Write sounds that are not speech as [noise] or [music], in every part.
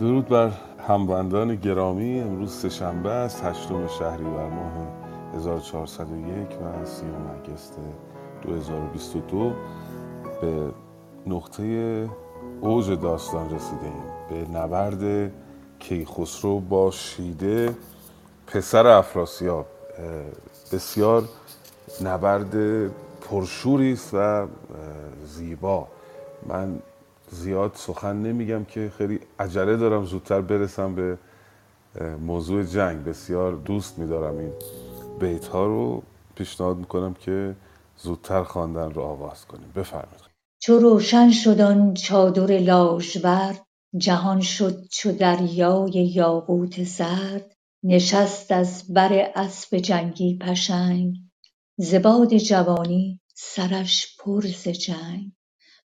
درود بر هموندان گرامی. امروز سهشنبه است هشتم شهریور ماه 1401 و سیوم اگست 2022 به نقطه اوج داستان رسیده ایم به نبرد کیخسرو با شیده. پسر افراسیاب بسیار نبرد پرشوری است و زیبا. من زیاد سخن نمیگم که خیلی عجله دارم زودتر برسم به موضوع جنگ. بسیار دوست میدارم این بیت ها رو. پیشنهاد می‌کنم که زودتر خواندن رو آغاز کنیم. بفرمایید. چو روشن شد آن چادر لاژورد جهان شد چو دریای یاقوت زرد نشست از بر اسپ جنگی پشنگ ز باد جوانی سرش پر ز جنگ.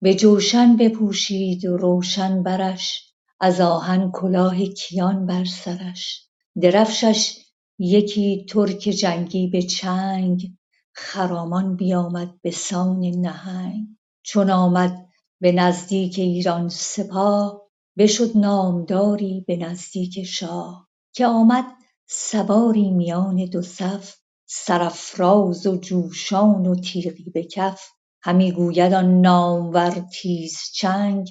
به جوشن بپوشید و روشن برش از آهن کلاه کیان بر سرش. درفشش یکی ترک جنگی به چنگ خرامان بیامد به سان نهنگ. چون آمد به نزدیک ایران سپاه بشد نامداری به نزدیک شاه. که آمد سواری میان دو صف سرافراز و جوشان و تیغی به کف. همی گوید آن نامور تیزچنگ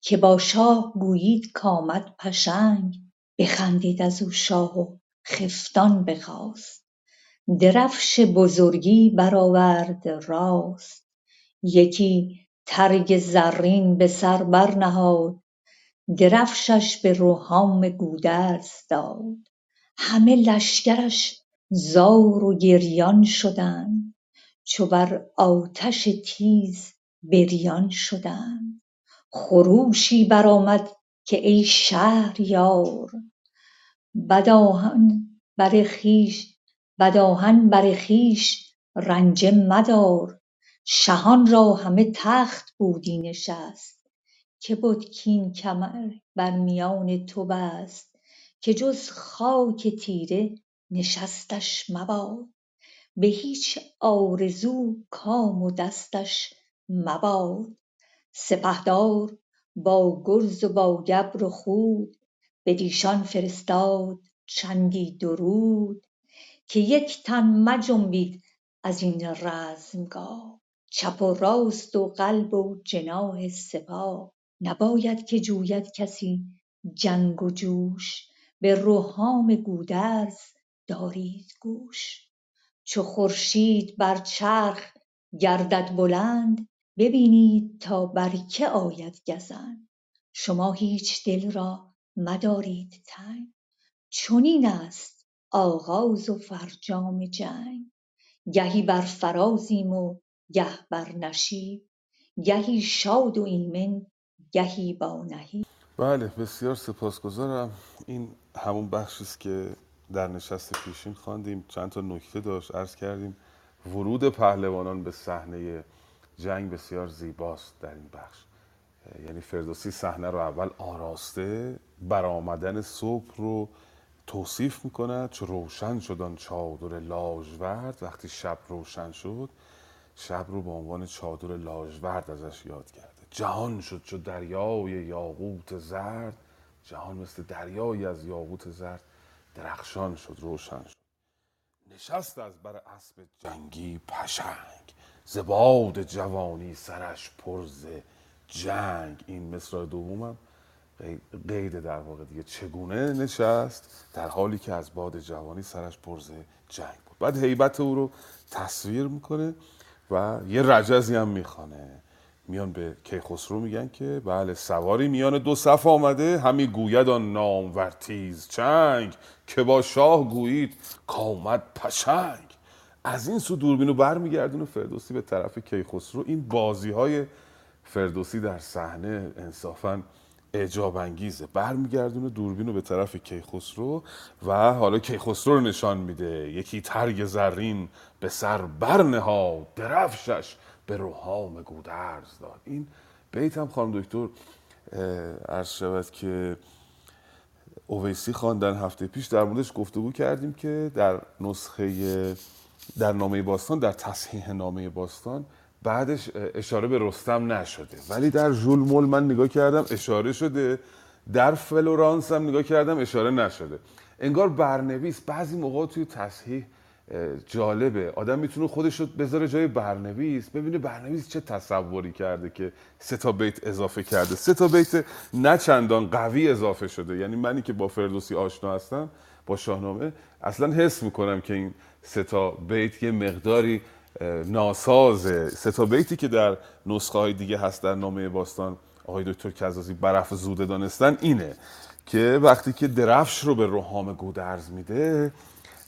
که با شاه گویید کآمد پشنگ. بخندید از او شاه و خفتان بخاست درفش بزرگی برآورد راست. یکی ترگ زرین به سر برنهاد. درفشش به رهام گودرز داد. همه لشکرش زار و گریان شدند. چو بر آتش تیز بریان شدند خروشی برآمد که ای شهریار بدآهن بر خویش رنجه مدار. شهان را همه تخت بودی نشست. که بد کاین کمر بر میان تو بست. که جز خاک تیره نشستش مباد. به هیچ آرزو کام و دستش مباد. سپهدار با گرز و با گبر و خود بدیشان فرستاد چندی درود که یک تن مجنبید از این رزمگاه. چپ و راست و قلب و جناح سپاه. نباید که جوید کسی جنگ و جوش به رهام گودرز دارید گوش. چو خورشید بر چرخ گردد بلند ببینید تا بر که آید گزند. شما هیچ دل را مدارید تنگ. چنین است آغاز و فرجام جنگ. گهی بر فرازیم و گه بر نشیب. گهی شاد و ایمن گهی با نهیب. بله بسیار سپاسگزارم. این همون بخشی است که در نشست پیشین خواندیم چند تا نکته داشت عرض کردیم ورود پهلوانان به صحنه جنگ بسیار زیباست در این بخش. یعنی فردوسی صحنه رو اول آراسته برآمدن صبح رو توصیف می‌کند چو روشن شد آن چادر لاژورد وقتی شب روشن شد شب رو به عنوان چادر لاژورد ازش یاد کرده. جهان شد چو دریای یاقوت زرد. جهان مثل دریایی از یاقوت زرد درخشان شد روشن شد. نشست از بر اسب جنگی پشنگ. ز باد جوانی سرش پر ز جنگ. این مصرع دومم قید در واقع دیگه چگونه نشست؟ در حالی که از باد جوانی سرش پر ز جنگ بود. بعد هیبت او رو تصویر می‌کنه و یه رجزی هم می‌خوانه. میان به کیخسرو میگن که بله سواری میان دو صف آمده همی گوید آن نامور تیز چنگ که با شاه گویید کامد پشنگ. از این سو دوربینو برمیگردونه فردوسی به طرف کیخسرو. این بازی های فردوسی در صحنه انصافا اعجاب انگیزه برمیگردونه دوربینو به طرف کیخسرو و حالا کیخسرو رو نشان میده. یکی ترگ زرین به سر برنها درفشش به روحام گودرز داد. این بیت هم خانم دکتر عرض شود که اویسی خواندن هفته پیش در موردش گفتگو کردیم که در نسخه در نامه باستان در تصحیح نامه باستان بعدش اشاره به رستم نشده. ولی در ژول مول من نگاه کردم اشاره شده در فلورانس هم نگاه کردم اشاره نشده. انگار برنویس بعضی موقع توی تصحیح جالبه. آدم می‌تونه خودش رو بذاره جای برنویس. ببینه برنویس چه تصوری کرده که سه تا بیت اضافه کرده. سه تا بیت نه چندان قوی اضافه شده. یعنی منی که با فردوسی آشنا هستم با شاهنامه اصلا حس می‌کنم که این سه تا بیت یه مقداری ناسازه. سه تا بیتی که در نسخه های دیگه هست در نامه باستان آقای دکتر کزازی برف زوده دانستن اینه که وقتی که درفش رو به روحام گودرز میده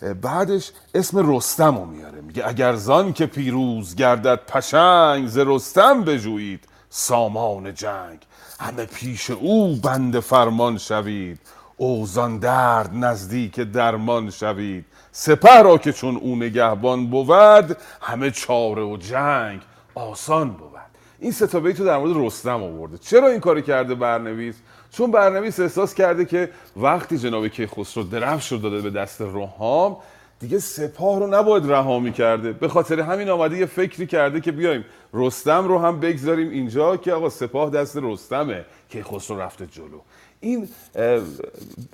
بعدش اسم رستم رو میاره. میگه اگر زان که پیروز گردد پشنگ ز رستم بجویید سامان جنگ. همه پیش او بند فرمان شوید اوزان درد نزدیک درمان شوید. سپه را که چون او نگهبان بود همه چاره و جنگ آسان بود. این ستا بیتو در مورد رستم آورده. چرا این کاری کرده برنویس؟ چون برنویس احساس کرده که وقتی جناب کیخسرو درفش رو داده به دست روحام دیگه سپاه رو نباید رها کرده به خاطر همین آمده یه فکری کرده که بیایم رستم رو هم بگذاریم اینجا که آقا سپاه دست رستمه. که خسرو رفته جلو. این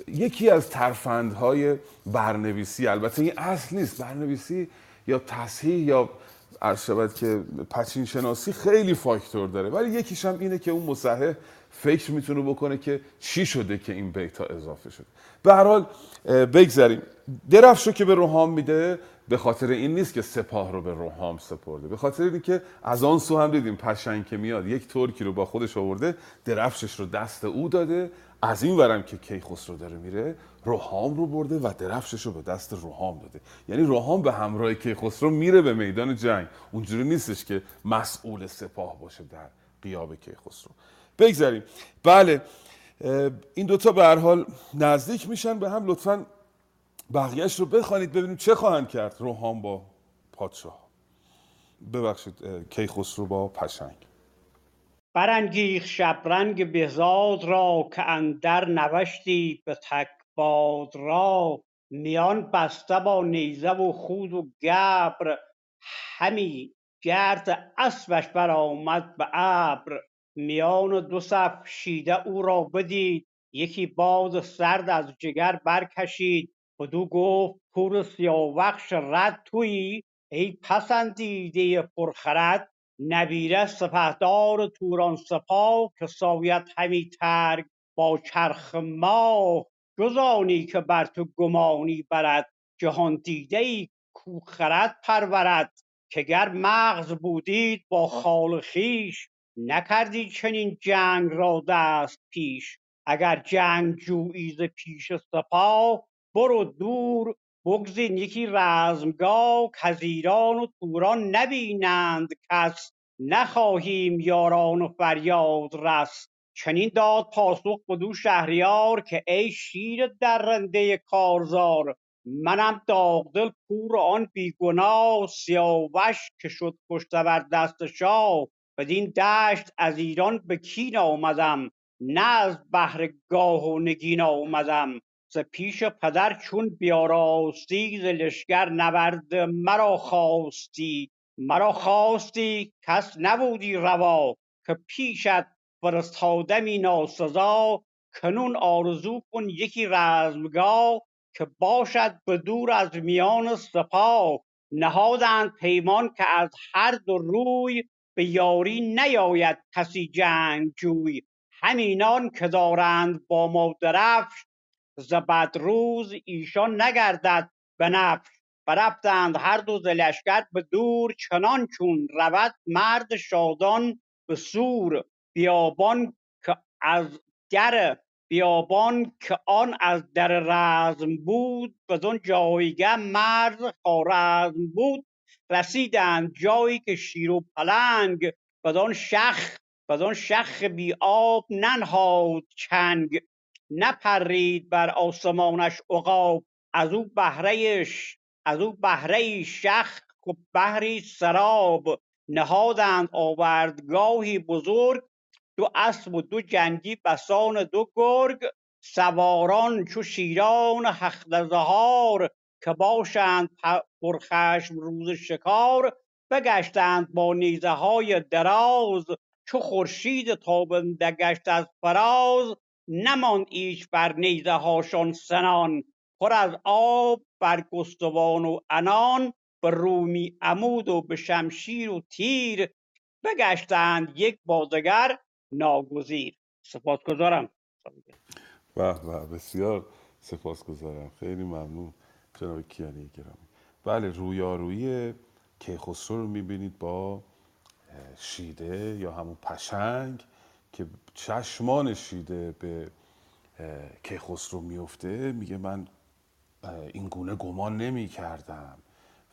یکی از ترفندهای برنویسی البته این اصل نیست. برنویسی یا تصحیح یا عرض شود که پچین شناسی خیلی فاکتور داره. ولی یکیش هم اینه که اون مصحح فکر می‌تونه بکنه که چی شده که این بیت ها اضافه شده. به هر حال بگذاریم درفش رو که به روحام میده به خاطر این نیست که سپاه رو به روحام سپرده. به خاطر اینه که از آن سو هم دیدیم پشنگ که میاد یک ترکی رو با خودش آورده درفشش رو دست او داده از این ورم که کیخسرو داره میره روحام رو برده و درفشش رو به دست روحام داده. یعنی روحام به همراه کیخسرو میره به میدان جنگ. اونجوری نیستش که مسئول سپاه باشه در قیاب کیخسرو. بگذاریم. بله این دوتا به هر حال نزدیک میشن. به هم لطفا بقیهش رو بخوانید ببینیم چه خواهند کرد. روحام با پادشاه. ببخشید کیخسرو با پشنگ. برانگیخ شبرنگ بهزاد را که اندر نوشتی به تکباد را. میان بسته با نیزه و خود و گبر همی گرد اسبش برآمد به ابر. میان دو صف شیده او را بدید. یکی باز سرد از جگر برکشید. بدو گفت پور سیاوخش رد تویی؟ ای پسندیده پرخرد نبیره سپهدار توران سپاه که ساید همی ترگ. با چرخ ماه جز که بر تو گمانی برد. جهان دیده ای پرورد. که گر مغز بودید با خال خویش نکردی چنین جنگ را دست پیش. اگر جنگ جویی ز پیش سپاه برو دور بگزین یکی رزمگاه کز ایران و توران نبینند کس. نخواهیم یاران و فریاد رس. چنین داد پاسخ بدو شهریار که ای شیر درنده کارزار منم داغدل پور آن بیگناه سیاوش که شد کشته بر دست شاه. بدین دشت از ایران به کین آمدم نه از بهر گاه و نگین آمدم. ز پیش پدر چون بیاراستی ز لشکر نبرد مرا خواستی. مرا خواستی کس نبودی روا که پیشت فرستادمی ناسزا. کنون آرزو کن یکی رزمگاه که باشد به دور از میان سپاه نهادند پیمان که از هر دو روی به یاری نیاید کسی جنگ جوی همینان که دارند با ما درفش ز روز ایشان نگردد به نفش. برفتند هر دو لشکر به دور چنان چون رود مرد شادان به سور. بیابان که از در بیابان که آن از در رزم بود بدان جایگه مرز خوارزم بود. رسیدند جایی که شیر و پلنگ بدان شخ بدان شخ بی آب ننهاد چنگ. نپرید بر آسمانش عقاب از او بهرهش از او بهره شخ و بهری سراب. نهادند آوردگاهی بزرگ دو اسب و دو جنگی بسان دو گرگ سواران چو شیران هخت که باشند پرخشم روز شکار بگشتند با نیزه های دراز چو خورشید تابنده گشت از فراز نماند ایچ بر نیزه هاشان سنان پر از آب برگستوان و عنان به رومی عمود و به شمشیر و تیر بگشتند یک با دگر ناگزیر. سپاسگزارم. به به بسیار سپاسگزارم. خیلی ممنون. جناب کیانی گرامی. بله رویارویی کیخسرو رو می‌بینید با شیده یا همون پشنگ که چشمان شیده به کیخسرو میفته میگه من این گونه گمان نمی کردم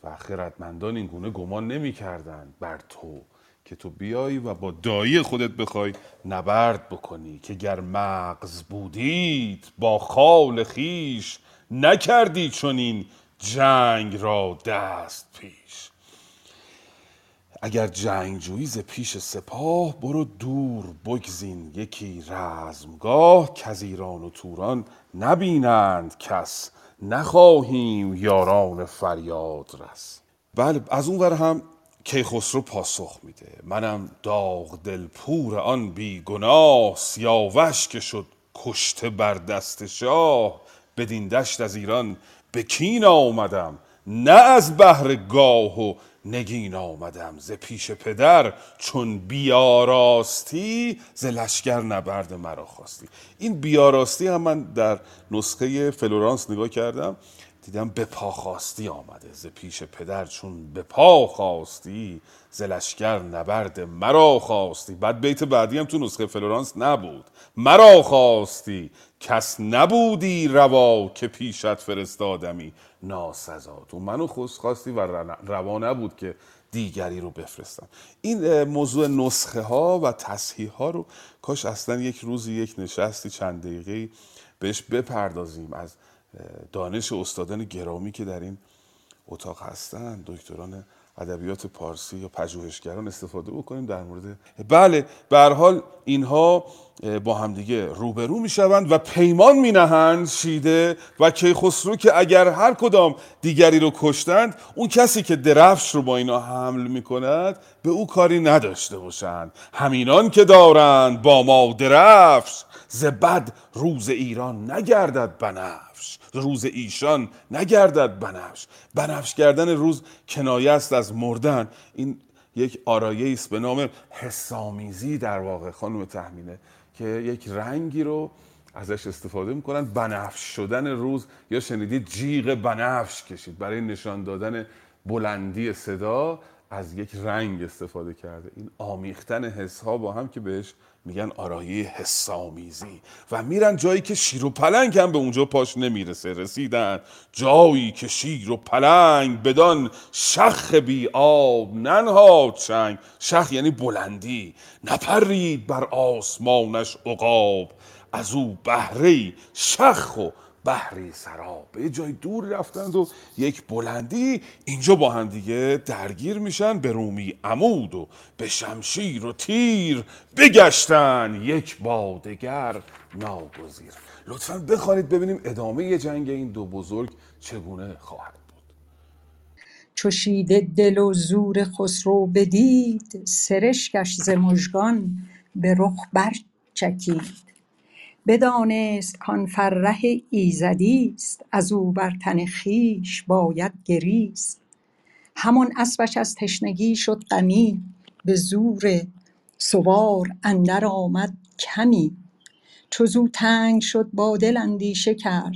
و خردمندان این گونه گمان نمی کردن بر تو. که تو بیایی و با دایی خودت بخوای نبرد بکنی که گر مغز بودید با خال خیش نکردی چنین جنگ را دست پیش. اگر جنگجویی ز پیش سپاه برو دور بگزین یکی رزمگاه کز ایران و توران نبینند کس. نخواهیم یاران فریاد رس. بله از اون هم کیخسرو پاسخ میده. منم داغ دلپور آن بی گناه سیاوش که شد کشته بر دست شاه. بدین دشت از ایران به کین آمدم نه از بهر گاه و نگین آمدم. ز پیش پدر چون بیاراستی ز لشکر نبرد مرا خواستی. این بیاراستی هم من در نسخه فلورانس نگاه کردم. دیدم به پا خواستی آمده ز پیش پدر چون به پا خواستی ز لشکر نبرد مرا خواستی. بعد بیت بعدی هم تو نسخه فلورانس نبود. مرا خواستی کس نبودی روا که پیشت فرستادمی. ناسزا تو منو خوش خواستی و روا نبود که دیگری رو بفرستم. این موضوع نسخه ها و تصحیح ها رو کاش اصلا یک روزی یک نشستی چند دقیقه بهش بپردازیم. از دانش استادان گرامی که در این اتاق هستن دکتران ادبیات پارسی یا پژوهشگران استفاده بکنیم در مورد بله به حال اینها با همدیگه روبرو می‌شوند و پیمان مینهند شیده و کیخسرو که اگر هر کدام دیگری رو کشتند اون کسی که درفش رو با اینا حمل می‌کند به او کاری نداشته باشند. همینان که دارند با ما درفش ز روز ایران نگردد بنفش. روز ایشان نگردد بنفش. بنفش کردن روز کنایه است از مردن. این یک آرایه است به نام حسامیزی در واقع خانم تحمینه که یک رنگی رو ازش استفاده می‌کنن. بنفش شدن روز یا شنیدید جیغ بنفش کشید. برای نشان دادن بلندی صدا از یک رنگ استفاده کرده. این آمیختن حس ها با هم که بهش میگن آرایه حسامیزی و میرن جایی که شیر و پلنگ هم به اونجا پاش نمی‌رسه. رسیدن جایی که شیر و پلنگ بدان شخ بی آب ننهاد چنگ. شخ یعنی بلندی. نپرید بر آسمانش عقاب. از او بهره شخ و بحری سراب به جای دور رفتند و یک بلندی اینجا با هم دیگه درگیر میشن به رومی عمود و به شمشیر و تیر بگشتن. یک بادگر ناگزیر. لطفا بخوانید ببینیم ادامه جنگ این دو بزرگ چگونه خواهد بود. چو شیده دل و زور خسرو بدید سرشکش ز مژگان به رخ برچکید. بدانست کان فرخ ایزدیست از او بر تن خویش باید گریست. همان اسپش از تشنگی شد غمی به زور سوار اندر آمد کمی. چو زو تنگ شد با دل اندیشه کرد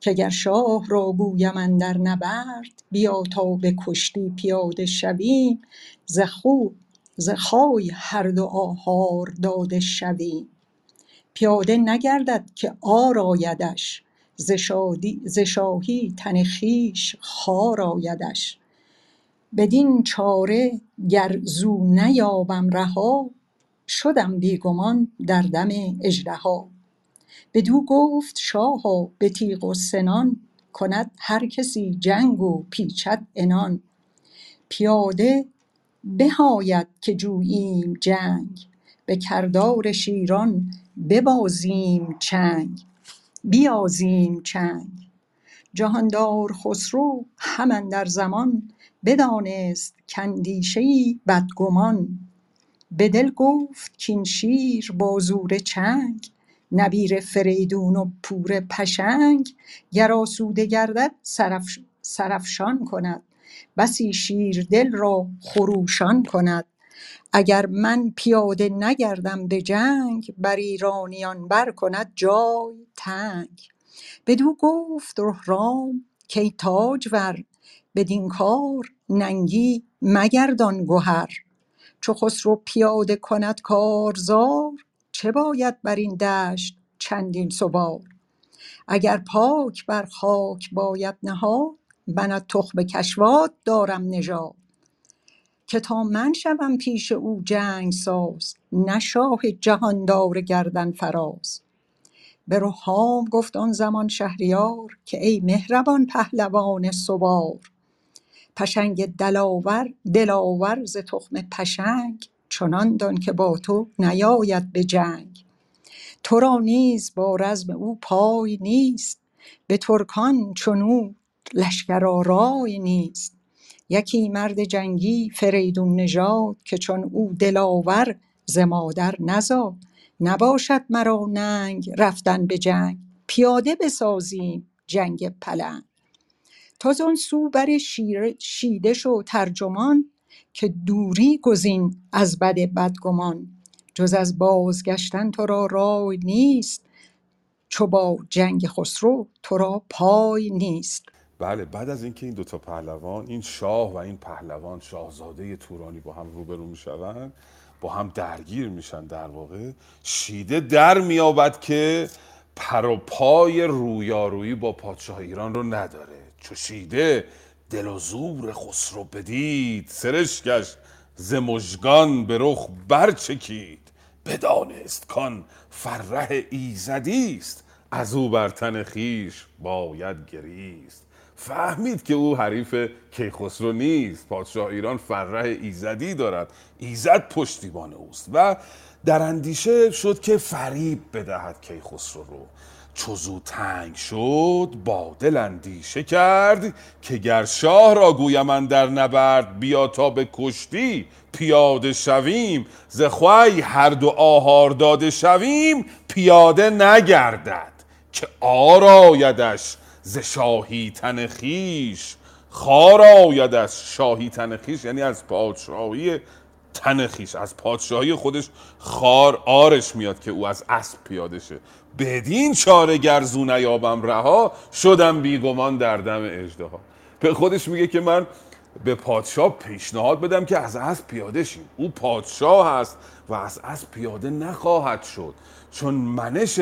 که گر شاه را گویم اندر نبرد بیا تا به کشتی پیاده شویم. ز خو ز خای هر دو آهار داده شویم. پیاده نگردد که عار آیدش ز شاهی تن خویش خوار آیدش. بدین چاره گر زو نیابم رها شدم بی گمان در دم اژدها. بدو گفت شاها به تیغ و سنان کند هر کسی جنگ و پیچد عنان. پیاده به که جوییم جنگ به کردار شیران ببازیم چنگ بیازیم چنگ. جهاندار خسرو هم اندر زمان بدانست کاندیشه ای بدگمان. به دل گفت کاین شیر با زور چنگ نبیر فریدون و پور پشنگ. گر آسوده گردد سرافشان کند بسی شیر دل را خروشان کند. اگر من پیاده نگردم به جنگ بر ایرانیان بر کند جای تنگ. بدو گفت رهرام کای تاجور بدین کار ننگی مگردان گهر. چو خسرو پیاده کند کارزار چه باید بر این دشت چندین سوار؟ اگر پاک بر خاک باید نهاد من از تخم کشواد دارم نژاد. که تا من شوم پیش او جنگ ساز نه شاه جهاندار گردن فراز. به رهام گفت آن زمان شهریار که ای مهربان پهلوان سوار. پشنگ دلاور دلاور ز تخم پشنگ چنان دان که با تو نیاید به جنگ. تو را نیز با رزم او پای نیست به ترکان چون او لشکرآرای نیست. یکی مرد جنگی فریدون نژاد که چون او دلاور ز مادر نزاد. نباشد مرا ننگ رفتن به جنگ پیاده بسازیم جنگ پلنگ. تا زان سو بر شیر شو ترجمان که دوری گزین از بد بدگمان. جز از بازگشتن تو را رای نیست چو با جنگ خسرو تو را پای نیست. بله بعد از اینکه این دوتا پهلوان این شاه و این پهلوان شاهزاده تورانی با هم روبرو می‌شوند با هم درگیر میشن در واقع. شیده در میابد که پر و پای رویارویی با پادشاه ایران رو نداره. چو شیده دل و زور خسرو بدید سرش گشت ز مژگان به رخ برچکید. بدانست کان فره ایزدی است از او بر تن خویش باید گریست. فهمید که او حریف کیخسرو نیست. پادشاه ایران فره ایزدی دارد. ایزد پشتیبان اوست و در اندیشه شد که فریب بدهد کیخسرو رو. چو زو تنگ شد با دل اندیشه کرد که گر شاه را گویم در نبرد بیا تا به کشتی پیاده شویم. ز خوی هر دو آهار داده شویم پیاده نگردد که آرایدش ز شاهی تن خویش خار آید از شاهی تن خویش یعنی از پادشاهی تن خویش از پادشاهی خودش خار آرش میاد که او از اسب پیاده شه. بدین چاره گر زو نیابم رها شدم بیگمان در دم اژدها. به خودش میگه که من به پادشاه پیشنهاد بدم که از اسب پیاده شیم. او پادشاه هست و از اسب پیاده نخواهد شد. چون منش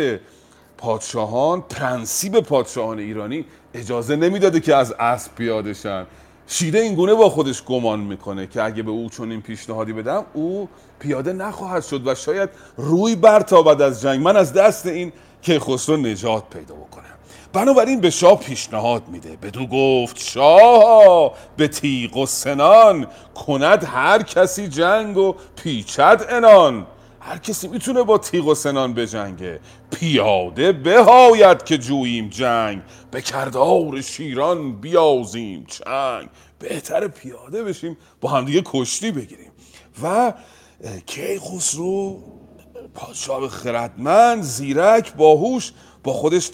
پادشاهان پرنسیب پادشاهان ایرانی اجازه نمی‌داده که از اسب پیاده شن شیده این گونه با خودش گمان می‌کنه که اگه به او چون این پیشنهادی بدم او پیاده نخواهد شد و شاید روی برتابد از جنگ. من از دست این که خسرو نجات پیدا بکنم. بنابراین به شاه پیشنهاد میده. بدو گفت شاه به تیغ و سنان کند هر کسی جنگ و پیچد انان هر کسی می‌تونه با تیغ و سنان بجنگه. پیاده بهاید که جوییم جنگ. به کردار شیران بیازیم چنگ. بهتر پیاده بشیم با همدیگه کشتی بگیریم. و کی خسرو؟ پادشاه خردمند زیرک باهوش با خودش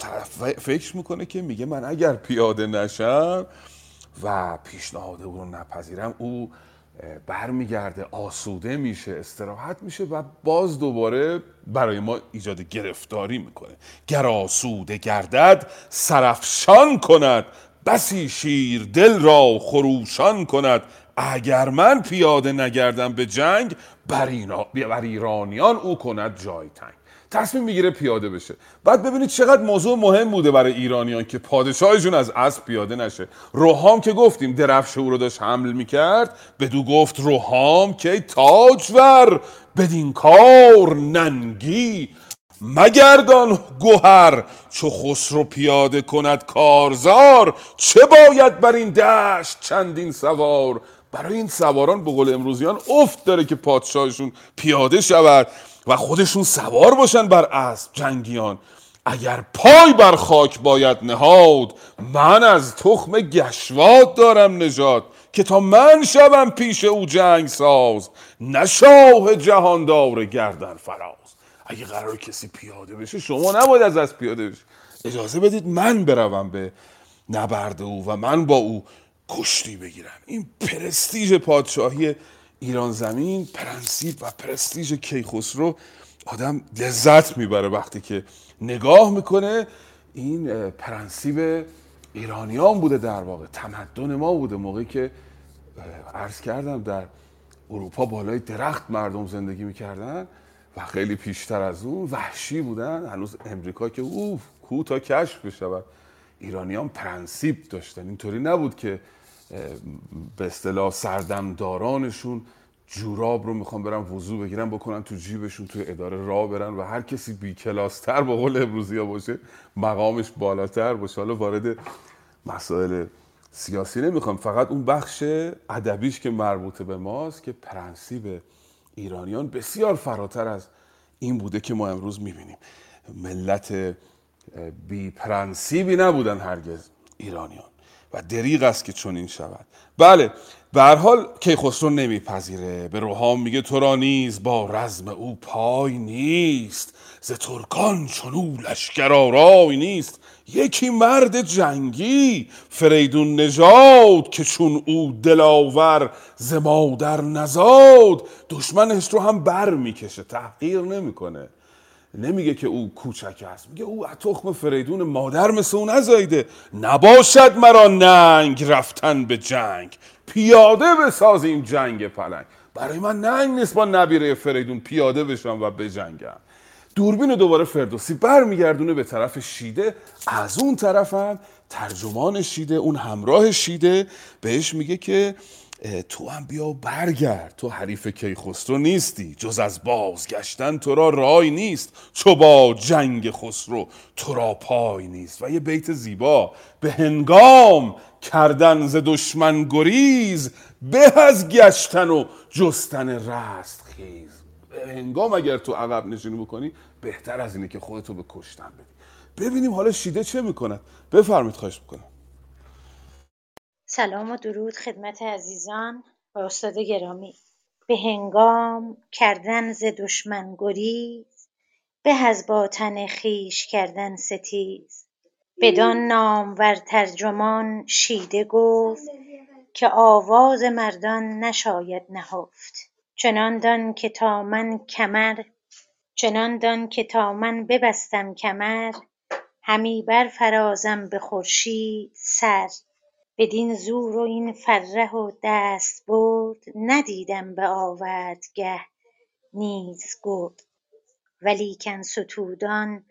فکر می‌کنه که میگه من اگر پیاده نشم و پیشنهاد او رو نپذیرم او برمیگرده آسوده میشه استراحت میشه و باز دوباره برای ما ایجاد گرفتاری می‌کنه. گر آسوده گردد سرفشان کند. بسی شیر دل را خروشان کند. اگر من پیاده نگردم به جنگ بر, ایرانیان او کند جای تنگ. تصمیم می‌گیره پیاده بشه. بعد ببینید چقدر موضوع مهم بوده برای ایرانیان که پادشاهشون از اسب پیاده نشه. روحام که گفتیم درفش او رو داشت حمل می‌کرد. بدو گفت روحام که تاجور بدین کار ننگی. مگردان گوهر چو خسرو پیاده کند کارزار؟ چه باید بر این دشت چندین سوار؟ برای این سواران به قول امروزیان افت داره که پادشاهشون پیاده شود. و خودشون سوار باشن بر اسب جنگیان. اگر پای بر خاک باید نهاد من از تخم گشواد دارم نجات که تا من شوم پیش او جنگ ساز. نه شاه جهاندار گردن فراز. اگه قرار کسی پیاده بشه شما نباید از از پیاده بشه اجازه بدید من بروم به نبرد او و من با او کشتی بگیرم. این پرستیژ پادشاهی ایران زمین پرنسیب و پرستیژ کیخسرو آدم لذت می‌بره وقتی که نگاه می‌کنه. این پرنسیب ایرانیان بوده در واقع. تمدن ما بوده. موقعی که عرض کردم در اروپا بالای درخت مردم زندگی می‌کردن و خیلی پیشتر از اون وحشی بودن. هنوز امریکا که اوف کو تا کشف بشود ایرانیان پرنسیب داشتن. اینطوری نبود که به اصطلاح سردمدارانشون جوراب رو می‌خوام برن وضوع بگیرن بکنن تو جیبشون توی اداره راه برن و هر کسی بی کلاستر با قول امروزی ها باشه مقامش بالاتر باشه. حالا وارد مسائل سیاسی نمی‌خوام. فقط اون بخش ادبیش که مربوط به ماست که پرنسیب ایرانیان بسیار فراتر از این بوده که ما امروز می‌بینیم. ملت بی پرنسیبی نبودن هرگز ایرانیان. و دریغ است که چنین شود. بله به هر حال کیخسرو نمیپذیره. به روحام میگه تو را نیز با رزم او پای نیست. ز ترکان چنو لشکر آرای نیست. یکی مرد جنگی فریدون نژاد که چون او دلاور ز مادر نزاد. دشمنش رو هم بر می‌کشه تحقیر نمی‌کنه. نمیگه که او کوچک است. میگه او تخم فریدون مادر مثل اون نزایده نباشد مرا ننگ رفتن به جنگ. پیاده بسازیم جنگ پلنگ. برای من ننگ نیست با نبیره فریدون پیاده بشم و بجنگم دوربین دوباره فردوسی برمیگردونه به طرف شیده. از اون طرفم ترجمان شیده اون همراه شیده. بهش میگه که تو هم بیا برگرد. تو حریف کیخسرو نیستی. جز از بازگشتن تو را رای نیست. چو با جنگ خسرو تو را پای نیست. و یه بیت زیبا. به هنگام کردن ز دشمن گریز به از گشتن و جستن رست خیز. به هنگام اگر تو عقب نشینی بکنی بهتر از اینه که خودتو به کشتن بدی. ببینیم حالا شیده چه می‌کند. بفرمید خواهش می‌کنم. سلام و درود خدمت عزیزان. و استاد گرامی به هنگام کردن ز دشمن گریز به از با تن خویش کردن ستیز. بدان نامور ترجمان شیده گفت که آواز مردان نشاید نهفت. چنان دان که تا من کمر چنان دان که تا من ببستم کمر همی برفرازم به خورشید سر. بدین زور و این فره و دستبرد ندیدم به آوردگه نیز گرد. ولیکن ستودان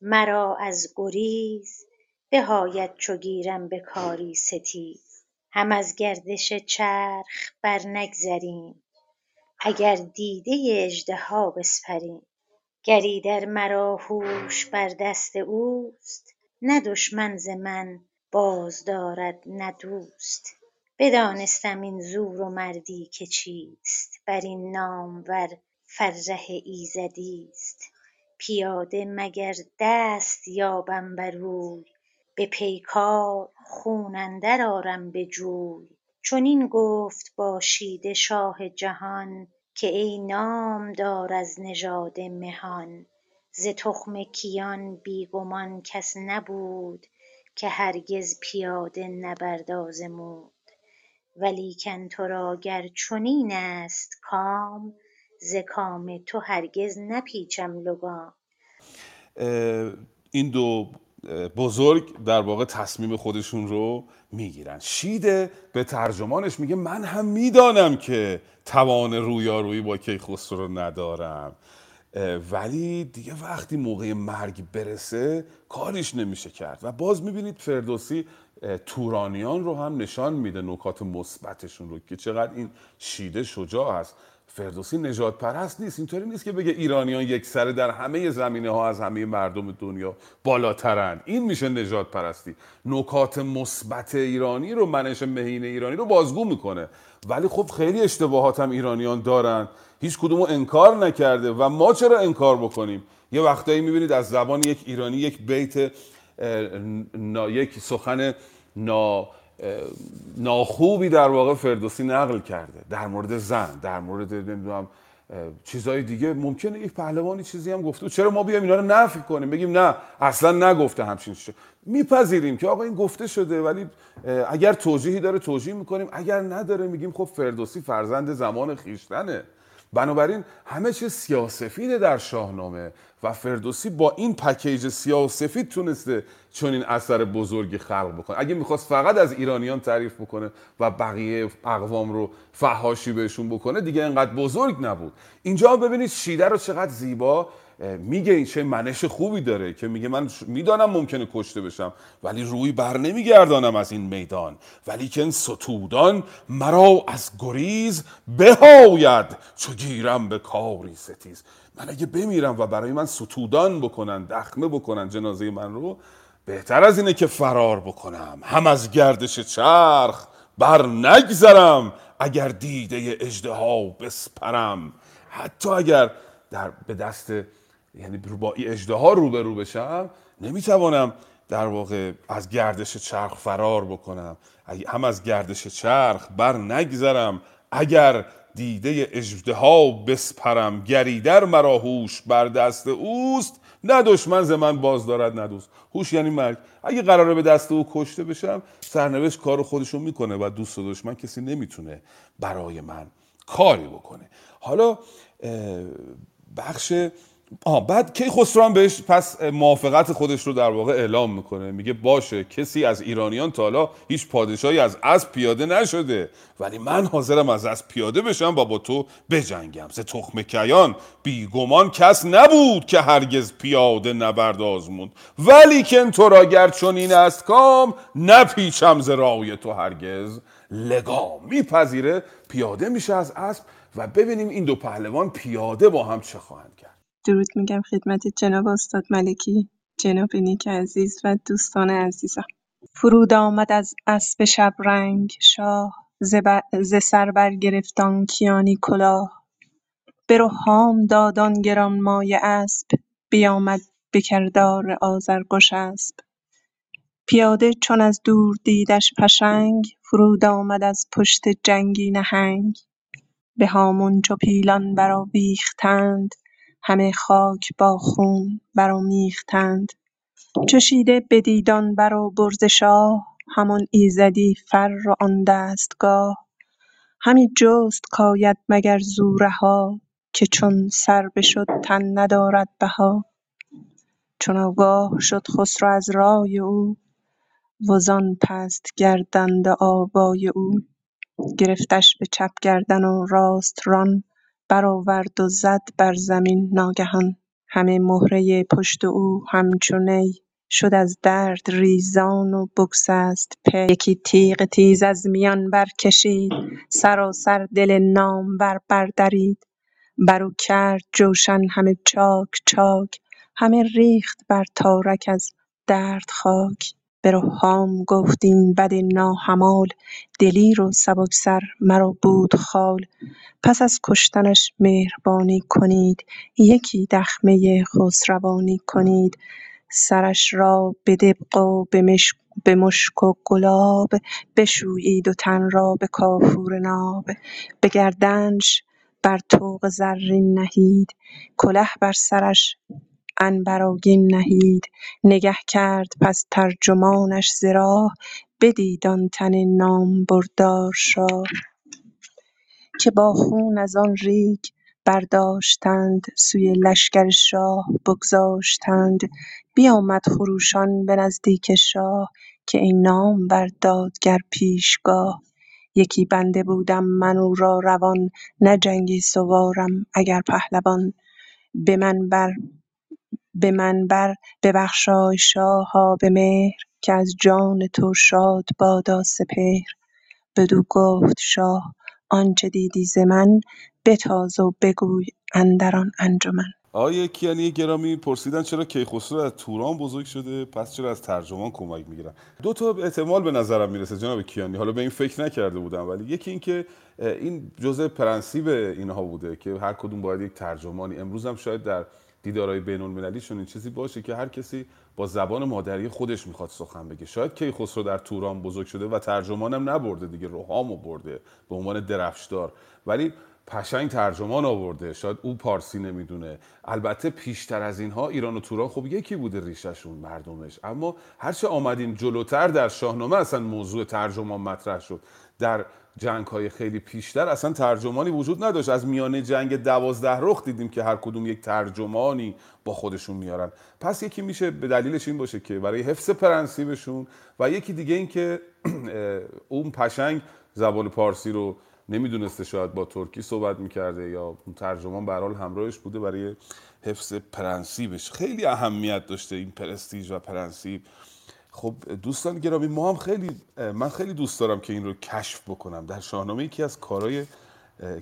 مرا از گریز به آید چو گیرم به کاری ستیز. هم از گردش چرخ برنگذریم اگر دیده اژدها بسپریم. گر ایدر مرا هوش بر دست اوست نه دشمن ز من باز دارد نه دوست. بدانستم این زور و مردی که چیست. بر این نامور فره ایزدیست پیاده مگر دست یابم بر اوی. به پیکار خون اندر آرم به جوی. چنین گفت با شیده شاه جهان که ای نامدار از نژاد مهان. ز تخم کیان بی گمان کس نبود. که هرگز پیاده نبرد آزمود ولیکن تو را گر چنین است کام ز کام تو هرگز نپیچم لگام. این دو بزرگ در واقع تصمیم خودشون رو می‌گیرن. شیده به ترجمانش میگه من هم می‌دانم که توان رویارویی با کیخسرو رو ندارم. ولی دیگه وقتی موقع مرگ برسه کاریش نمیشه کرد. و باز می‌بینید فردوسی تورانیان رو هم نشان میده نکات مثبتشون رو که چقدر این شیده شجاع است. فردوسی نجات پرست نیست اینطوری نیست که بگه ایرانیان یک سره در همه زمینه ها از همه مردم دنیا بالاترند این میشه نجات پرستی نکات مثبت ایرانی رو منش مهین ایرانی رو بازگو می‌کنه. ولی خب خیلی اشتباهات هم ایرانیان دارن. هیچ کدومو انکار نکرده و ما چرا انکار بکنیم؟ یه وقتایی می‌بینید از زبان یک ایرانی یک بیت یک سخن نا ناخوبی در واقع فردوسی نقل کرده در مورد زن در مورد نمی‌دونم چیزای دیگه. ممکنه یک پهلوانی چیزی هم گفته. چرا ما بیایم اینا رو نفی کنیم؟ بگیم نه اصلا نگفته همچین چیزی. میپذیریم که آقا این گفته شده ولی اگر توجیهی داره توجیه می‌کنیم. اگر نداره میگیم خب فردوسی فرزند زمان خیشتنه. بنابراین همه چیز سیاسفیده در شاهنامه و فردوسی با این پکیج سیاسفید تونسته چون این اثر بزرگی خلق بکنه. اگه می‌خواست فقط از ایرانیان تعریف بکنه و بقیه اقوام رو فهاشی بهشون بکنه دیگه انقدر بزرگ نبود. اینجا ببینید شیده رو چقدر زیبا میگه این چه منش خوبی داره که میگه من می‌دانم ممکنه کشته بشم ولی روی بر نمیگردانم از این میدان. ولی که ستودان مرا از گریز بهاید چو گیرم به کاری ستیز. من اگه بمیرم و برای من ستودان بکنن دخمه بکنن جنازه من رو بهتر از اینه که فرار بکنم. هم از گردش چرخ بر نگذرم اگر دیده اجده ها بسپرم. حتی اگر در به دست یعنی با اجده ها روبرو بشم نمی‌توانم در واقع از گردش چرخ فرار بکنم. هم از گردش چرخ بر نگذرم اگر دیده اجده ها بسپرم گریدر مرا هوش بر دست اوست. نه دشمن ز من باز دارد نه دوست. هوش یعنی مرگ. اگه قراره به دست او کشته بشم سرنوشت کار خودشو می‌کنه و دوست و دشمن کسی نمی‌تونه برای من کاری بکنه. حالا بخش آه بعد کی خسرو بهش؟ پس موافقت خودش رو در واقع اعلام می‌کنه. میگه باشه کسی از ایرانیان تا حالا هیچ پادشاهی از اسب پیاده نشده. ولی من حاضرم از اسب پیاده بشم و با تو بجنگم. ز تخم کیان بیگمان کس نبود که هرگز پیاده نبرد آزمون. ولی که تو را گر چنین است کام نپیچم ز رای تو هرگز لگام. میپذیره پیاده میشه از اسب و ببینیم این دو پهلوان پیاده با هم چه خواهند. درود میگم خدمت جناب استاد ملکی، جناب نیک عزیز و دوستان عزیزم. فرود آمد از اسب شبرنگ شاه ز سر برگرفت آن کیانی کلاه. به رهام داد آن گرانمایه اسب بیامد به کردار آذرگش اسب. پیاده چون از دور دیدش پشنگ فرود آمد از پشت جنگی نهنگ. به هامون چو پیلان برآویختند همه خاک با خون برآمیختند. چو شیده بدید آن برآبرز شاه همان ایزدی فر و آن دستگاه. همی جست کاید مگر زو رها که چون سر بشد تن ندارد بها. چون آگاه شد خسرو از رای او وزان پست گردنده آوای او. گرفتش به چپ گردن و راست ران برآورد و زد بر زمین ناگهان. همه مهره پشت او همچو نی شد از درد ریزان و بگسست پی. یکی تیغ تیز از میان برکشید سراسر دل نامور بردرید. برو کرد جوشن همه چاک چاک همه ریخت بر تارک از درد خاک به رهام گفت این بد ناهمال دلیر و سبکسر مرا بود خال. پس از کشتنش مهربانی کنید یکی دخمه خسروانی کنید. سرش را به دبق و به مشک و گلاب بشویید و تن را به کافور ناب. به گردنش بر طوق زرین نهید کله بر سرش عنبرآگین نهید. نگه کرد پس ترجمانش ز راه. بدید آن تن نامبردار شاه. که با خون از آن ریگ برداشتند سوی لشکر شاه بگذاشتند. بیامد خروشان به نزدیک شاه که ای نامور دادگر پیشگاه. یکی بنده بودم من او را روان. نه جنگی سوارم اگر پهلوان. به من بر به من بر ببخشای شاها به مهر که از جان تو شاد بادا سپهر. بدو گفت شاه آنچه دیدی ز من بتاز و بگوی اندر آن انجمن. آقای کیانی گرامی پرسیدن چرا کیخسرو از توران بزرگ شده پس چرا از ترجمان کمک می‌گیرن؟ دو تا احتمال به نظرم می‌رسه جناب کیانی. حالا به این فکر نکرده بودم ولی یکی اینکه این جزء پرنسیب اینها بوده که هر کدوم باید یک ترجمانی. امروز هم شاید در دیدارهای بین المللی این چیزی باشه که هر کسی با زبان مادری خودش می‌خواد سخن بگه. شاید کیخسرو در توران بزرگ شده و ترجمانم نبرده دیگه روحامو برده به عنوان درفشدار. ولی پشنگ ترجمان آورده. شاید او پارسی نمی‌دونه. البته پیشتر از اینها ایران و توران خب یکی بوده ریششون مردمش. اما هرچه آمدیم جلوتر در شاهنامه اصلا موضوع ترجمان مطرح شد. در جنگ های خیلی پیشتر اصلا ترجمانی وجود نداشت. از میانه جنگ دوازده رخ دیدیم که هر کدوم یک ترجمانی با خودشون میارن. پس یکی میشه به دلیلش این باشه که برای حفظ پرنسیبشون و یکی دیگه این که [clears throat] اون پشنگ زبان پارسی رو نمی‌دونسته شاید با ترکی صحبت می‌کرده یا اون ترجمان به همراهش بوده برای حفظ پرنسیبش. خیلی اهمیت داشته این پرستیج و پرنسیب. خب دوستان گرامی ما هم خیلی من خیلی دوست دارم که این رو کشف بکنم. در شاهنامه یکی از کارهای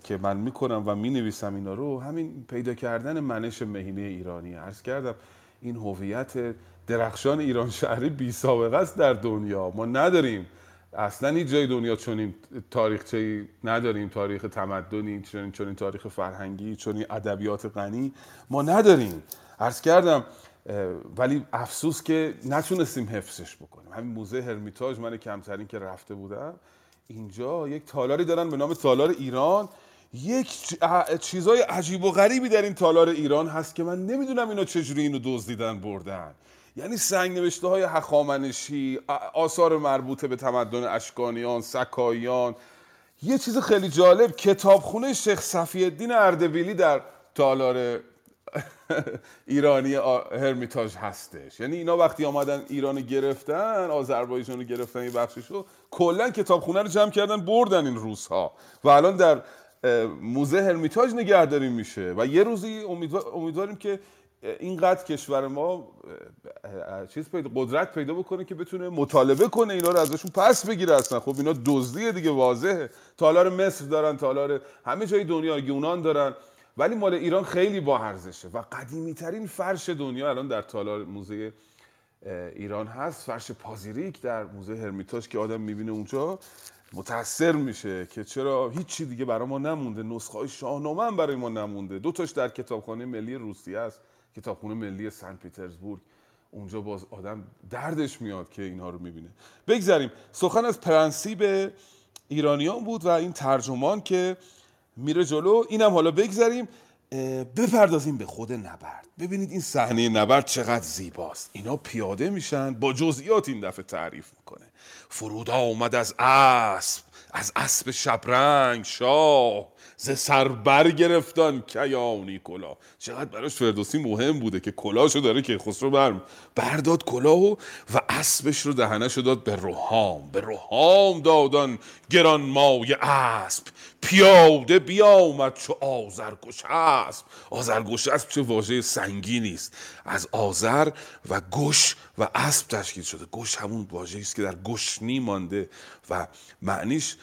که من می‌کنم و می‌نویسم اینا رو همین پیدا کردن منش مهینه ایرانی. عرض کردم این هویت درخشان ایران شهری بی سابقه است در دنیا. ما نداریم. اصلا هیچ جای دنیا چنین تاریخچه نداریم. تاریخ تمدنی چنین چنین تاریخ فرهنگی چنین ادبیات غنی ما نداریم. عرض کردم ولی افسوس که نتونستیم حفظش بکنیم. همین موزه هرمیتاژ من کمترین که رفته بودم اینجا یک تالاری دارن به نام تالار ایران. یک چیزای عجیب و غریبی در این تالار ایران هست که من نمی‌دونم اینا چجوری اینو دزدیدن بردن. یعنی سنگ نوشته های هخامنشی آثار مربوط به تمدن اشکانیان سکاییان. یه چیز خیلی جالب کتابخونه شیخ صفی الدین اردبیلی در تالار [laughs] ایرانی هرمیتاژ هستش. یعنی اینا وقتی آمدن ایران گرفتن آذربایجان رو گرفتن این بخشش رو کلا کتابخونه رو جمع کردن بردن این روزها. و الان در موزه هرمیتاژ نگهداری میشه. و یه روزی امیدواریم که اینقدر کشور ما چیز پیدا قدرت پیدا بکنه که بتونه مطالبه کنه اینا رو ازشون پس بگیره اصلا. خب اینا دزدیه دیگه واضحه. تالار مصر دارن تالار همه جای دنیا یونان دارن. ولی مال ایران خیلی با ارزشه و قدیمی ترین فرش دنیا الان در تالار موزه ایران هست فرش پازیریک در موزه هرمیتاژ که آدم می‌بینه اونجا متاثر میشه که چرا هیچی دیگه برای ما نمونده نسخه های شاهنامه هم برای ما نمونده. دو تاش در کتابخانه ملی روسیه است کتابخانه ملی سن پیترزبورگ. اونجا باز آدم دردش میاد که اینها رو می‌بینه. بگذاریم سخن از پرنسیب ایرانیان بود و این ترجمان که میره جلو اینم حالا بگذاریم بپردازیم به خود نبرد. ببینید این صحنه نبرد چقدر زیباست. اینا پیاده میشن با جزئیات این دفعه تعریف می‌کنه. فرود آمد از اسب از اسب شبرنگ شاه. ز سر برگرفتان کیانی کلا. چقدر براش فردوسی مهم بوده که کلاشو داره که خسرو برم. برداد کلاهو و اسبش رو دهنشو داد به روحام. به روحام دادان گران مای اسب. پیاده بیامد چو آزرگوش اسب. آزرگوش اسب چه واژه سنگینی است از آزر و گوش و اسب تشکیل شده. گوش همون واژه‌ای است که در گشنی مانده و معنیش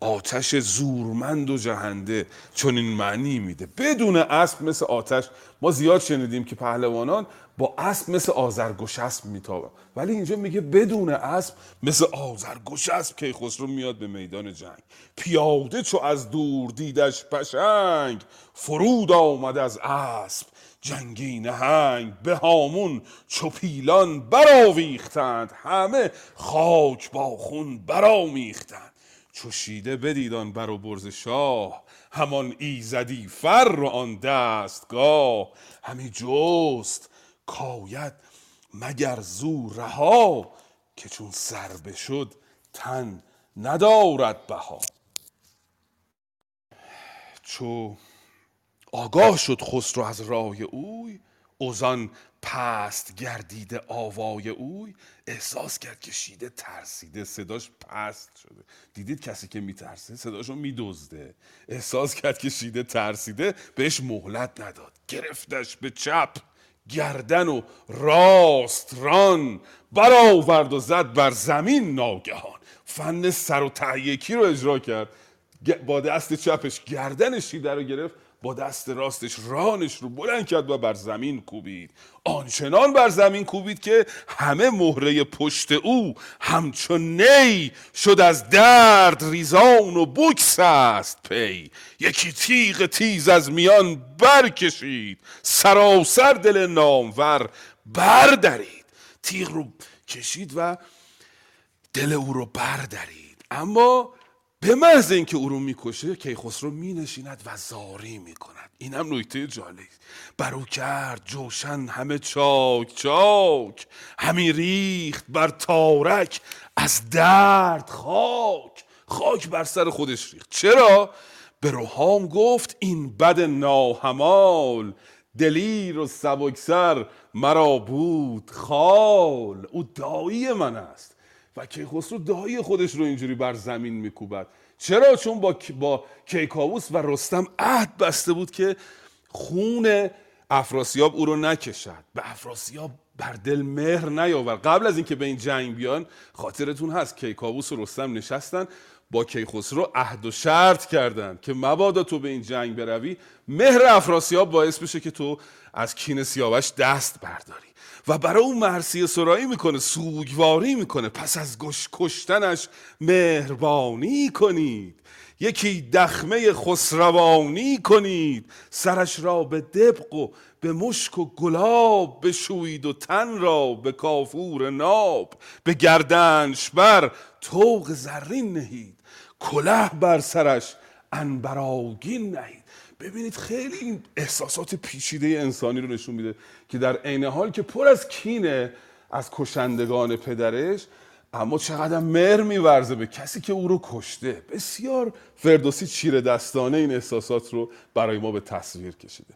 آتش زورمند و جهنده چون این معنی میده. بدون اسب مثل آتش ما زیاد شنیدیم که پهلوانان با اسب مثل آزرگوش اسب میتابن. ولی اینجا میگه بدون اسب مثل آزرگوش اسب که خسرو میاد به میدان جنگ. پیاده چو از دور دیدش پشنگ فرود آمد از اسب. جنگی نهنگ به هامون چو پیلان براویختند همه خاک با خون برامیختند چوشیده بدیدان بر و برز شاه همان ایزدی فر و آن دستگاه. همی جست کاید مگر زو رها که چون سر بشد تن ندارد بها. چو آگاه شد خسرو از رای اوی اوزان پست گردیده آوای اوی احساس کرد که شیده ترسیده صداش پست شده. دیدید کسی که میترسه؟ صداشو میدزده. احساس کرد که شیده ترسیده بهش مهلت نداد. گرفتش به چپ. گردن و راست ران. برآورد و زد بر زمین ناگهان. فن سر و تهیکی رو اجرا کرد؟ با دست چپش گردن شیده رو گرفت. با دست راستش رانش رو بلند کرد و بر زمین کوبید. آنچنان بر زمین کوبید که همه مهره پشت او همچون نی شد از درد ریزان و بکس است پی. یکی تیغ تیز از میان برکشید. سراسر دل نامور بردارید تیغ رو کشید و دل او رو بردارید اما به محض اینکه او رو می‌کشه کیخسرو مینشیند و زاری می‌کند. اینم نکته جالب برو کرد جوشن همه چاک چاک. همی ریخت بر تارک از درد خاک. خاک بر سر خودش ریخت. چرا؟ به روحام گفت این بد ناهمال. دلیر و سبکسر مرا بود خال. او دایی من است. و کیخسرو دایی خودش رو اینجوری بر زمین میکوبد. چرا؟ چون با با کیکاووس و رستم عهد بسته بود که خون افراسیاب او رو نکشد. به افراسیاب بر دل مهر نیاور قبل از اینکه به این جنگ بیان خاطرتون هست کیکاووس و رستم نشستن با کیخسرو عهد و شرط کردند که مبادا تو به این جنگ بروی. مهر افراسیاب باعث بشه که تو از کین سیاوش دست برداری. و برای اون مرسی سرایی می‌کنه سوگواری می‌کنه. پس از گش کشتنش مهربانی کنید. یکی دخمه خسروانی کنید. سرش را به دبق و به مشک و گلاب بشویید و تن را به کافور ناب. به گردنش بر توق زرین نهید. کله بر سرش انبراگین نهید. ببینید خیلی این احساسات پیچیده انسانی رو نشون میده که در عین حال که پر از کینه از کشندگان پدرش اما چقدر مهر میورزه به کسی که او رو کشته. بسیار فردوسی چیره دستانه این احساسات رو برای ما به تصویر کشیده.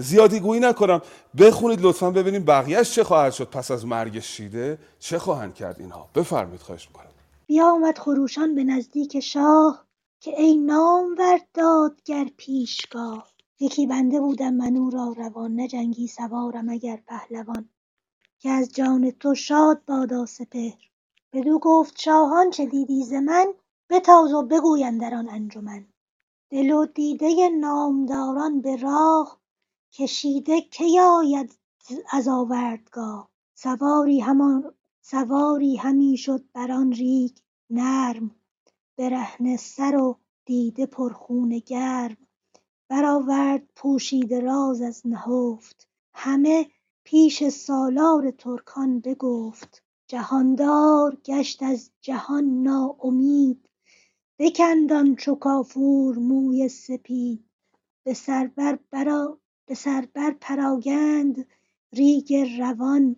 زیادی گویی نکنم. بخونید لطفا ببینیم بقیهش چه خواهد شد. پس از مرگ شیده چه خواهند کرد اینها؟ بفرمید خواهش می‌کنم. بیامد خروشان به نزدیک شاه. که ای نامور دادگر پیشگاه. یکی بنده بودم من او را روان نه جنگی سوارم اگر پهلوان. که از جان تو شاد بادا سپهر بدو گفت شاه آنچه دیدی ز من؟ بتاز و بگوی اندر آن انجمن. دل و دیده نامداران به راه کشیده کی آید از آوردگاه. سواری همان سواری همی شد بر آن ریگ نرم. برهنه سر و دیده پرخون گرم. برآورد پوشیده راز از نهفت. همه پیش سالار ترکان بگفت. جهاندار گشت از جهان ناامید. بکند آن چو کافور موی سپید. به سر بر پراگند ریگ روان.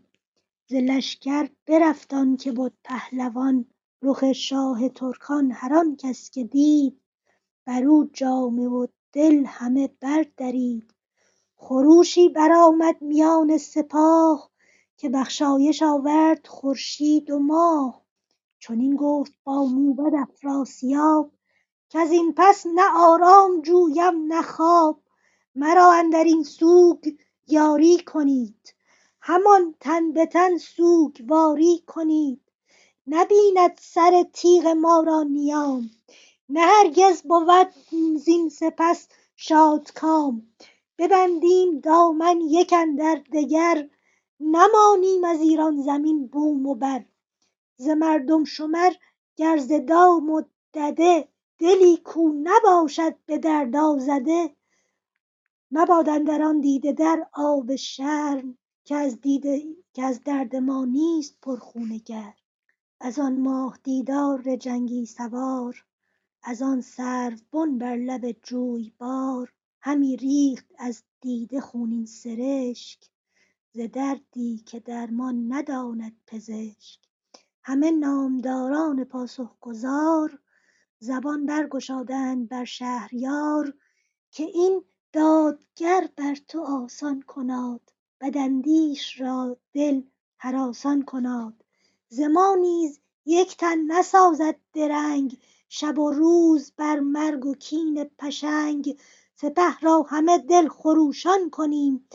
ز لشکر برفت آنکه بد پهلوان. رخ شاه ترکان هر آن کس که دید برو جامه و دل همه بردرید. خروشی برآمد میان سپاه که بخشایش آورد خورشید و ماه. چنین گفت با موبد افراسیاب کزین پس نه آرام جویم نه خواب مرا اندرین سوگ یاری کنید. همان تن به تن سوگواری کنید. نبیند سر تیغ ما را نیام نه هرگز بود زین سپس شادکام. ببندیم دامن یک اندر دگر نمانیم از ایران زمین بوم و بر. ز مردم شمر گر ز دام و دده دلی کو نباشد به درد آزده مباد اندر آن دیده در آب شرم که از درد ما نیست پرخون گرم از آن ماه دیدار جنگی سوار از آن سروبن بر لب جویبار همی ریخت از دیده خونین سرشک ز دردی که درمان نداند پزشک. همه نامداران پاسخگزار زبان برگشادند بر شهریار که این دادگر بر تو آسان کناد بداندیش را دل هراسان کناد. ز نیز یک تن نسازد درنگ شب و روز بر مرگ و کین پشنگ. سپه را همه دل خروشان کنیم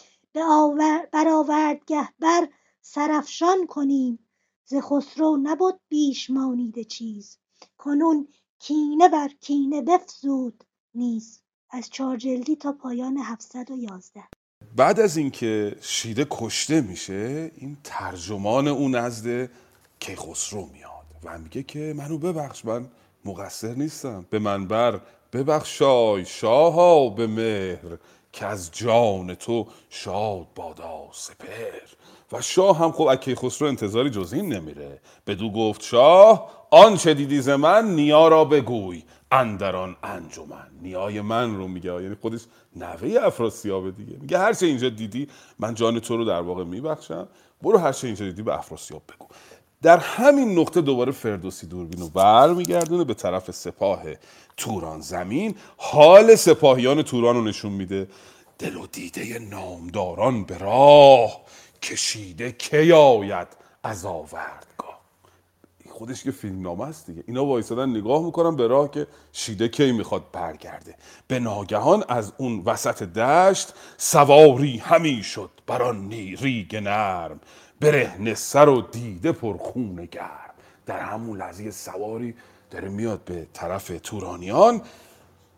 بر آوردگه بر سرافشان کنیم. ز خسرو نبد بیش مانیده چیز کنون کینه بر کینه بفزود نیز. از چهار جلدی تا پایان هفتصد و یازده. بعد از اینکه شیده کشته میشه این ترجمان او نزد کیخسرو میاد و میگه که منو ببخش من مقصر نیستم. به من بر ببخشای شاها به مهر که از جان تو شاد بادا سپر و شاه هم خب از کیخسرو انتظاری جز این نمیره. بدو گفت شاه آنچه دیدی ز من نیا را بگوی. اندران انجمن. نیای من رو میگه. یعنی خودش نوه افراسیاب دیگه. میگه هر چه اینجا دیدی من جان تو رو در واقع میبخشم. برو هر چه اینجا دیدی به افراسیاب بگو. در همین نقطه دوباره فردوسی دوربین رو بر میگردونه به طرف سپاه توران زمین. حال سپاهیان توران رو نشون میده. دل و دیده نامداران به راه کشیده کی آید از آوردگاه. خودش که فیلم نامه است دیگه. اینا وایسادن نگاه می‌کنن به راه که شیده کی می‌خواد برگرده. به ناگهان از اون وسط دشت سواری همی شد بر آن نی- ریگ نرم. برهنه سر و دیده پر خون گرم. در همون لحظه سواری داره میاد به طرف تورانیان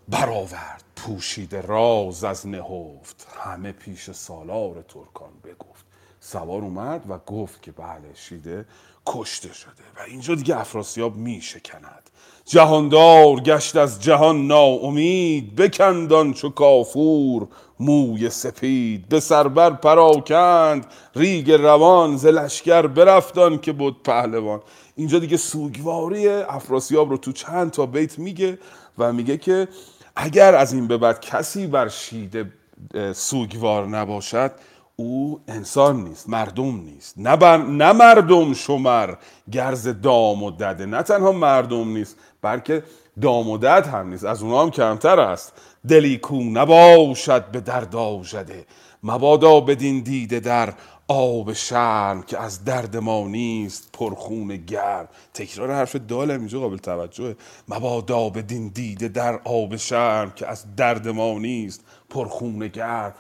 برآورد پوشیده راز از نهفت. همه پیش سالار ترکان بگفت. سوار اومد و گفت که بله شیده کشته شده و اینجا دیگه افراسیاب می شکند جهاندار گشت از جهان ناامید بکندان چو کافور موی سپید به سربر پراکند ریگ روان ز لشکر برفتان که بود پهلوان. اینجا دیگه سوگواری افراسیاب رو تو چند تا بیت میگه و میگه که اگر از این به بعد کسی بر شیده سوگوار نباشد او انسان نیست مردم نیست. نه, بر... نه مردم شمر گرز دام و دده نه تنها مردم نیست بلکه دام و دد هم نیست. از اونها هم کمتر است. دلی کو نباشد به درد آژده. مبادا بدین دیده در آب شرم که از درد ما نیست پرخون گرم. تکرار حرف دالم اینجا قابل توجهه. مبادا بدین دیده در آب شرم که از درد ما نیست پرخون گرم.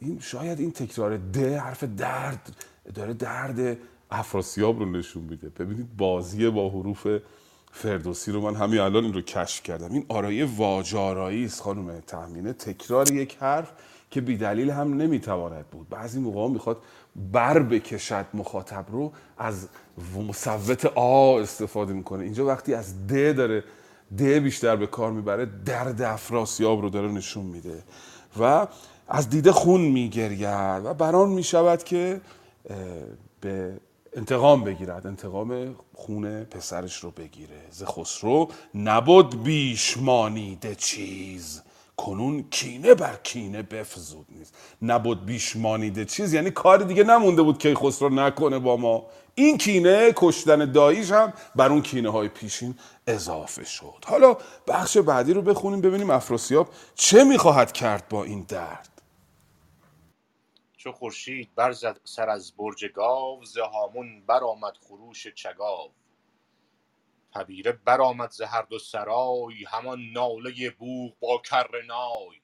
این شاید این تکرار ده حرف درد داره درد افراسیاب رو نشون میده. ببینید بازی با حروف فردوسی رو من همین الان این رو کشف کردم. این آرایه واجارایی است خانم تهمینه تکرار یک حرف که بیدلیل هم نمی‌تواند بود. بعضی موقع می‌خواد بر بکشد مخاطب رو از مصوت آ استفاده می‌کنه. اینجا وقتی از د داره د بیشتر به کار می‌بره درد افراسیاب رو داره نشون میده و از دیده خون میگرید و بران می‌شود که به انتقام بگیرد. انتقام خون پسرش رو بگیره. ز خسرو نبود بیش مانیده چیز. کنون کینه بر کینه بفزود نیست. نبود بیش مانیده چیز یعنی کار دیگه نمونده بود که خسرو نکنه با ما. این کینه کشتن داییش هم بر اون کینه های پیشین اضافه شد. حالا بخش بعدی رو بخونیم ببینیم افراسیاب چه می‌خواهد کرد با این درد. چو خورشید برزد سر از برج گاو ز هامون برآمد خروش چگاو. تبیره برآمد ز هر دو سرای همان ناله بوق با کرنای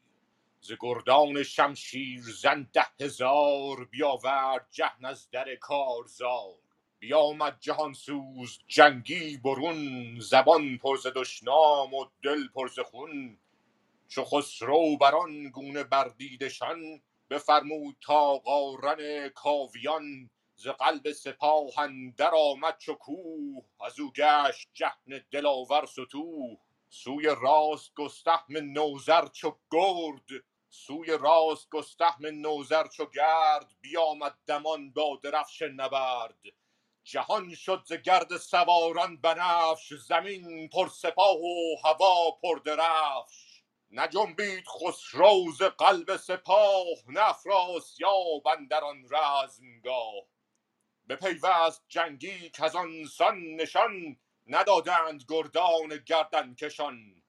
ز گردان شمشیر زن ده هزار بیاورد جهن از در کارزار. بیامد جهان سوز جنگی برون زبان پر ز دشنام و دل پر ز خون. چو خسرو بر آن گونه بردیدشان بفرمود تا قارن کاویان ز قلب سپاه اندر آمد چو کوه. از او گشت جهن دلاور ستوه. سوی راست گستهم نوذر چو گرد. سوی راست گستهم نوذر چو گرد. بیامد دمان با درفش نبرد. جهان شد ز گرد سواران بنفش. زمین پر سپاه و هوا پر درفش. نجنبید خسرو ز قلب سپاه نه افراسیاب اندر آن رزمگاه. بپیوست جنگی کزان سان نشان ندادند گردان گردن کشان.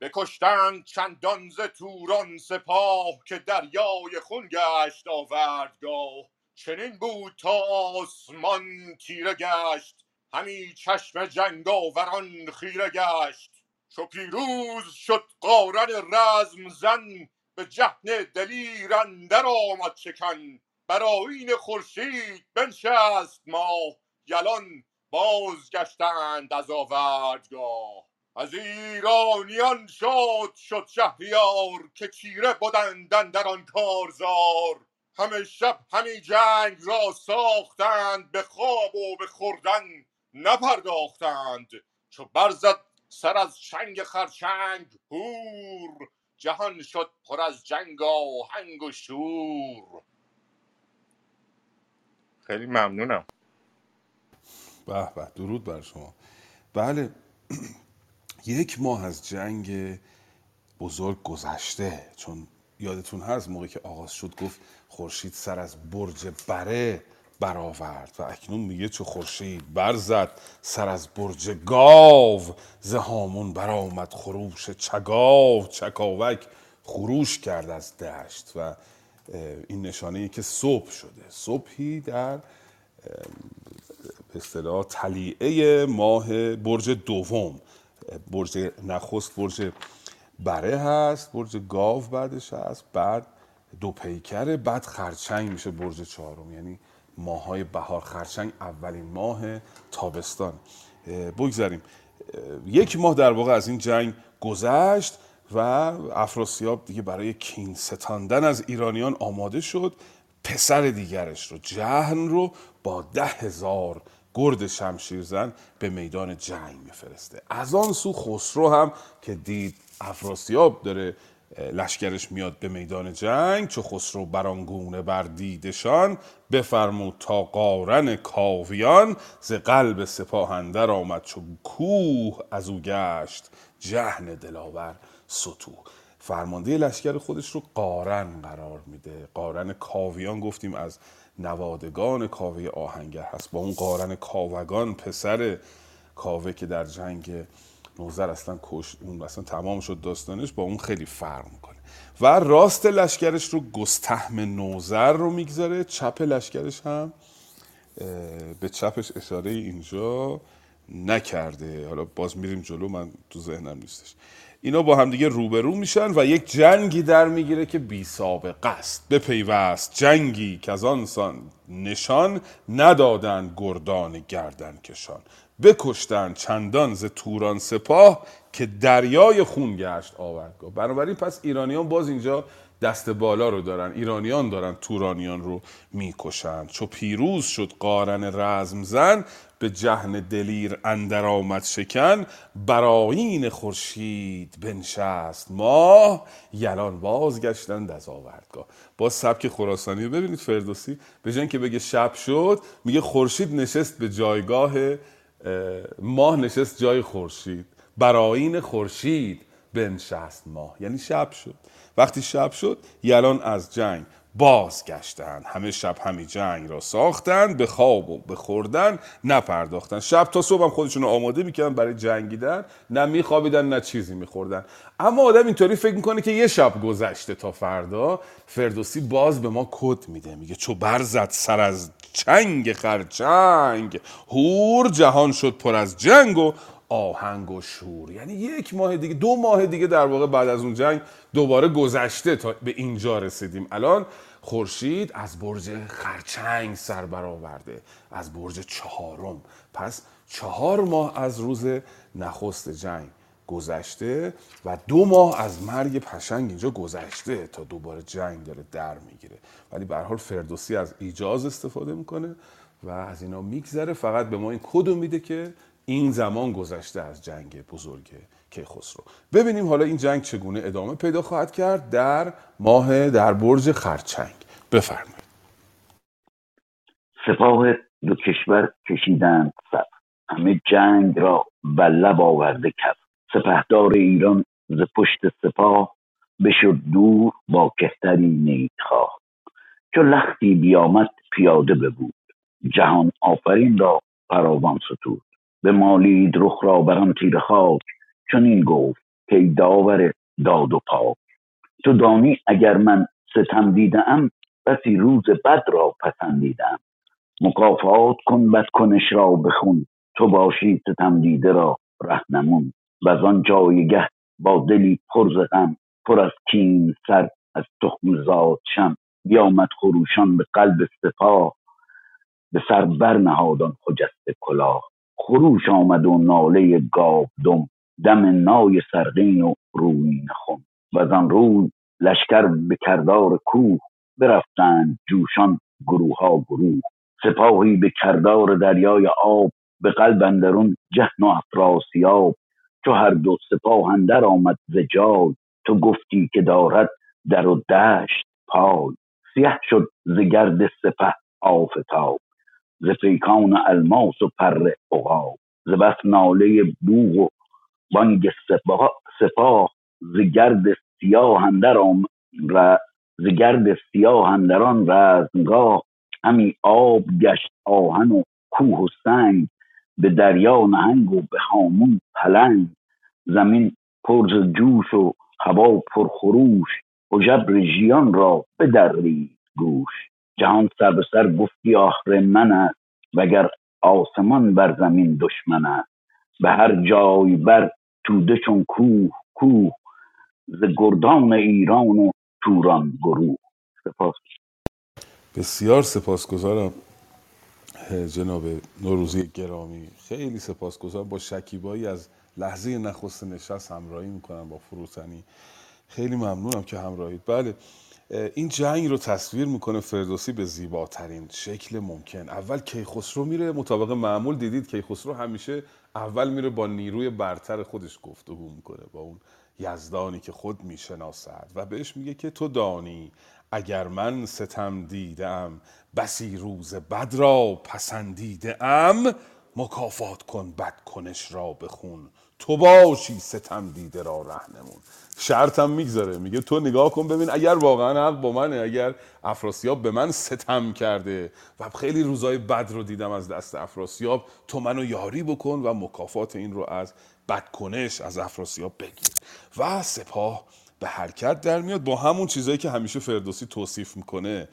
بکشتند چندان ز توران سپاه که دریای خون گشت آوردگاه. چنین بود تا آسمان تیره گشت همی چشم جنگاوران خیره گشت. چو پیروز شد قارن رزم زن به جهن دلیر اندر آمد شکن. بر آیین خورشید بنشست ماه یلان بازگشتند از آوردگاه. از ایرانیان شاد شد شهریار که چیره بدند در آن کارزار. همه شب همی جنگ را ساختند به خواب و به خوردن نپرداختند. چو برزد سر از چنگ خرچنگ هور جهان شد پر از جنگ آهنگ و شور. خیلی ممنونم. به به درود بر شما. بله یک ماه از جنگ بزرگ گذشته. چون یادتون هست موقعی که آغاز شد گفت خورشید سر از برج بره. برآورد و اکنون میگه چه خورشید برزد سر از برج گاو ز هامون برآمد خروش چگاو چکاوک خروش کرد از دشت و این نشانه ای که صبح شده. صبحی در به اصطلاح طلیعه ماه برج دوم. برج نخست برج بره هست برج گاو بعدش هست بعد دو پیکره بعد خرچنگ میشه برج چهارم. یعنی ماهای بهار خرچنگ اولین ماه تابستان. بگذاریم یک ماه در واقع از این جنگ گذشت و افراسیاب دیگه برای کین ستاندن از ایرانیان آماده شد. پسر دیگرش رو جهن رو با ده هزار گرد شمشیرزن به میدان جنگ میفرسته. از آن سو خسرو هم که دید افراسیاب داره لشکرش میاد به میدان جنگ چو خسرو برانگونه بر دیدشان بفرمود تا قارن کاویان ز قلب سپاهندر آمد چو کوه از او گشت جهن دلاور ستوه فرمانده لشکر خودش رو قارن قرار میده. قارن کاویان گفتیم از نوادگان کاوه آهنگر هست. با اون قارن کاوگان پسر کاوه که در جنگ نوزر اصلا کش اون اصلا تمام شد داستانش با اون خیلی فرق می‌کنه. و راست لشکرش رو گستهم نوزر رو می‌گذاره چپ لشکرش هم به چپش اشاره اینجا نکرده. حالا باز میریم جلو من تو ذهنم نیستش. اینا با همدیگه روبرو میشن و یک جنگی در می‌گیره که بی سابقه است بپیوست جنگی که از آنسان نشان ندادن گردان گردن کشان بکشتن چندان ز توران سپاه که دریای خون گشت آوردگاه. بنابراین پس ایرانیان باز اینجا دست بالا رو دارن. ایرانیان دارن تورانیان رو می‌کشن. چو پیروز شد قارن رزم زن به جهن دلیر اندر آمد شکن. براین خورشید بنشست ماه یلان بازگشتند از آوردگاه. باز سبک خراسانی ببینید فردوسی. به که بگه شب شد میگه خورشید نشست به جایگاه ماه نشست جای خورشید. براین خورشید بنشست ماه. یعنی شب شد. وقتی شب شد یلان از جنگ بازگشتند همه شب همی جنگ را ساختند به خواب و به خوردن نپرداختن. شب تا صبح هم خودشون آماده می‌کردن برای جنگیدن. نه میخوابیدن نه چیزی میخوردن. اما آدم اینطوری فکر می‌کنه که یه شب گذشته تا فردا فردوسی باز به ما کد میده. میگه چو برزد سر از چنگ خرچنگ هور جهان شد پر از جنگ و آهنگ و شور. یعنی یک ماه دیگه دو ماه دیگه در واقع بعد از اون جنگ دوباره گذشته تا به اینجا رسیدیم. الان خورشید از برج خرچنگ سر برآورده از برج چهارم. پس چهار ماه از روز نخست جنگ گذشته و دو ماه از مرگ پشنگ اینجا گذشته تا دوباره جنگ داره در می‌گیره. ولی به حال فردوسی از ایجاز استفاده می‌کنه و از اینا میگذره. فقط به ما این کدو میده که این زمان گذشته از جنگ بزرگ کیخسرو. ببینیم حالا این جنگ چگونه ادامه پیدا خواهد کرد در ماه در برج خرچنگ. بفرمایید. سپاه دو کشور کشیدند سر. همه جنگ را به لب آورده کف سپهدار ایران ز پشت سپاه بشد دور با کهتری نیکخواه چو لختی بیامد پیاده ببود. جهان آفرین را فراوان ستود. به مالید رخ را بر آن تیره خاک. چنین گفت که داور داد و پاک تو دانی اگر من ستم دیدم بسی روز بد را پسندیدم. مکافات کن بد کنش را بخون تو باشی ستم دیده را رهنمون. و از آن جایگه با دلی پر غم پر از کین سر از تخم زاد شم. بیامد خروشان به قلب سپاه به سر برنهاد آن خجسته کلاه. خروش آمد و ناله گاودم دم نای سرغین و رویین خم و آن روی لشکر به کردار کوه برفتند جوشان گروه ها گروه. سپاهی به کردار دریای آب به قلب اندرون جهن و افراسیاب چو هر دو سپاه اندر آمد ز تو گفتی که دارد در و دشت پای. سیه شد ز گرد سپه آفتاب ز پیکان الماس و پر عقاب. ز بس ناله بوق و بانگ سپاه ز گرد سیاه اندر آم- ر- ز گرد سیاه اندران رزمگاه همی آب گشت آهن و کوه و سنگ به دریا نهنگ و به هامون پلنگ زمین پر ز جوش و هوا پر خروش هژبر ژیان را بدرید گوش. جهان سر به سر گفتی آهرمن است وگر آسمان بر زمین دشمن است. به هر جای بر توده چون کوه کوه. ز گردان ایران و توران گروه. سپاس. بسیار سپاسگزارم جناب نوروزی گرامی. خیلی سپاسگزارم. با شکیبایی از لحظه نخست نشست همراهی می‌کنم با فروتنی. خیلی ممنونم که همراهید. بله این جنگ رو تصویر می‌کنه فردوسی به زیباترین شکل ممکن. اول کیخسرو میره مطابق معمول دیدید کیخسرو همیشه اول میره با نیروی برتر خودش گفتگو می‌کنه با اون یزدانی که خود می‌شناسد و بهش میگه که تو دانی اگر من ستم دیدم بسی روز بد را پسندیده ام مکافات کن بد کنش را بخون تو باشی ستم دیده را رهنمون. شرطم می‌گذاره. میگه تو نگاه کن ببین اگر واقعا حق با منه اگر افراسیاب به من ستم کرده و خیلی روزای بد رو دیدم از دست افراسیاب تو منو یاری بکن و مکافات این رو از بدکنش از افراسیاب بگیر. و سپاه به حرکت در میاد با همون چیزایی که همیشه فردوسی توصیف می‌کنه.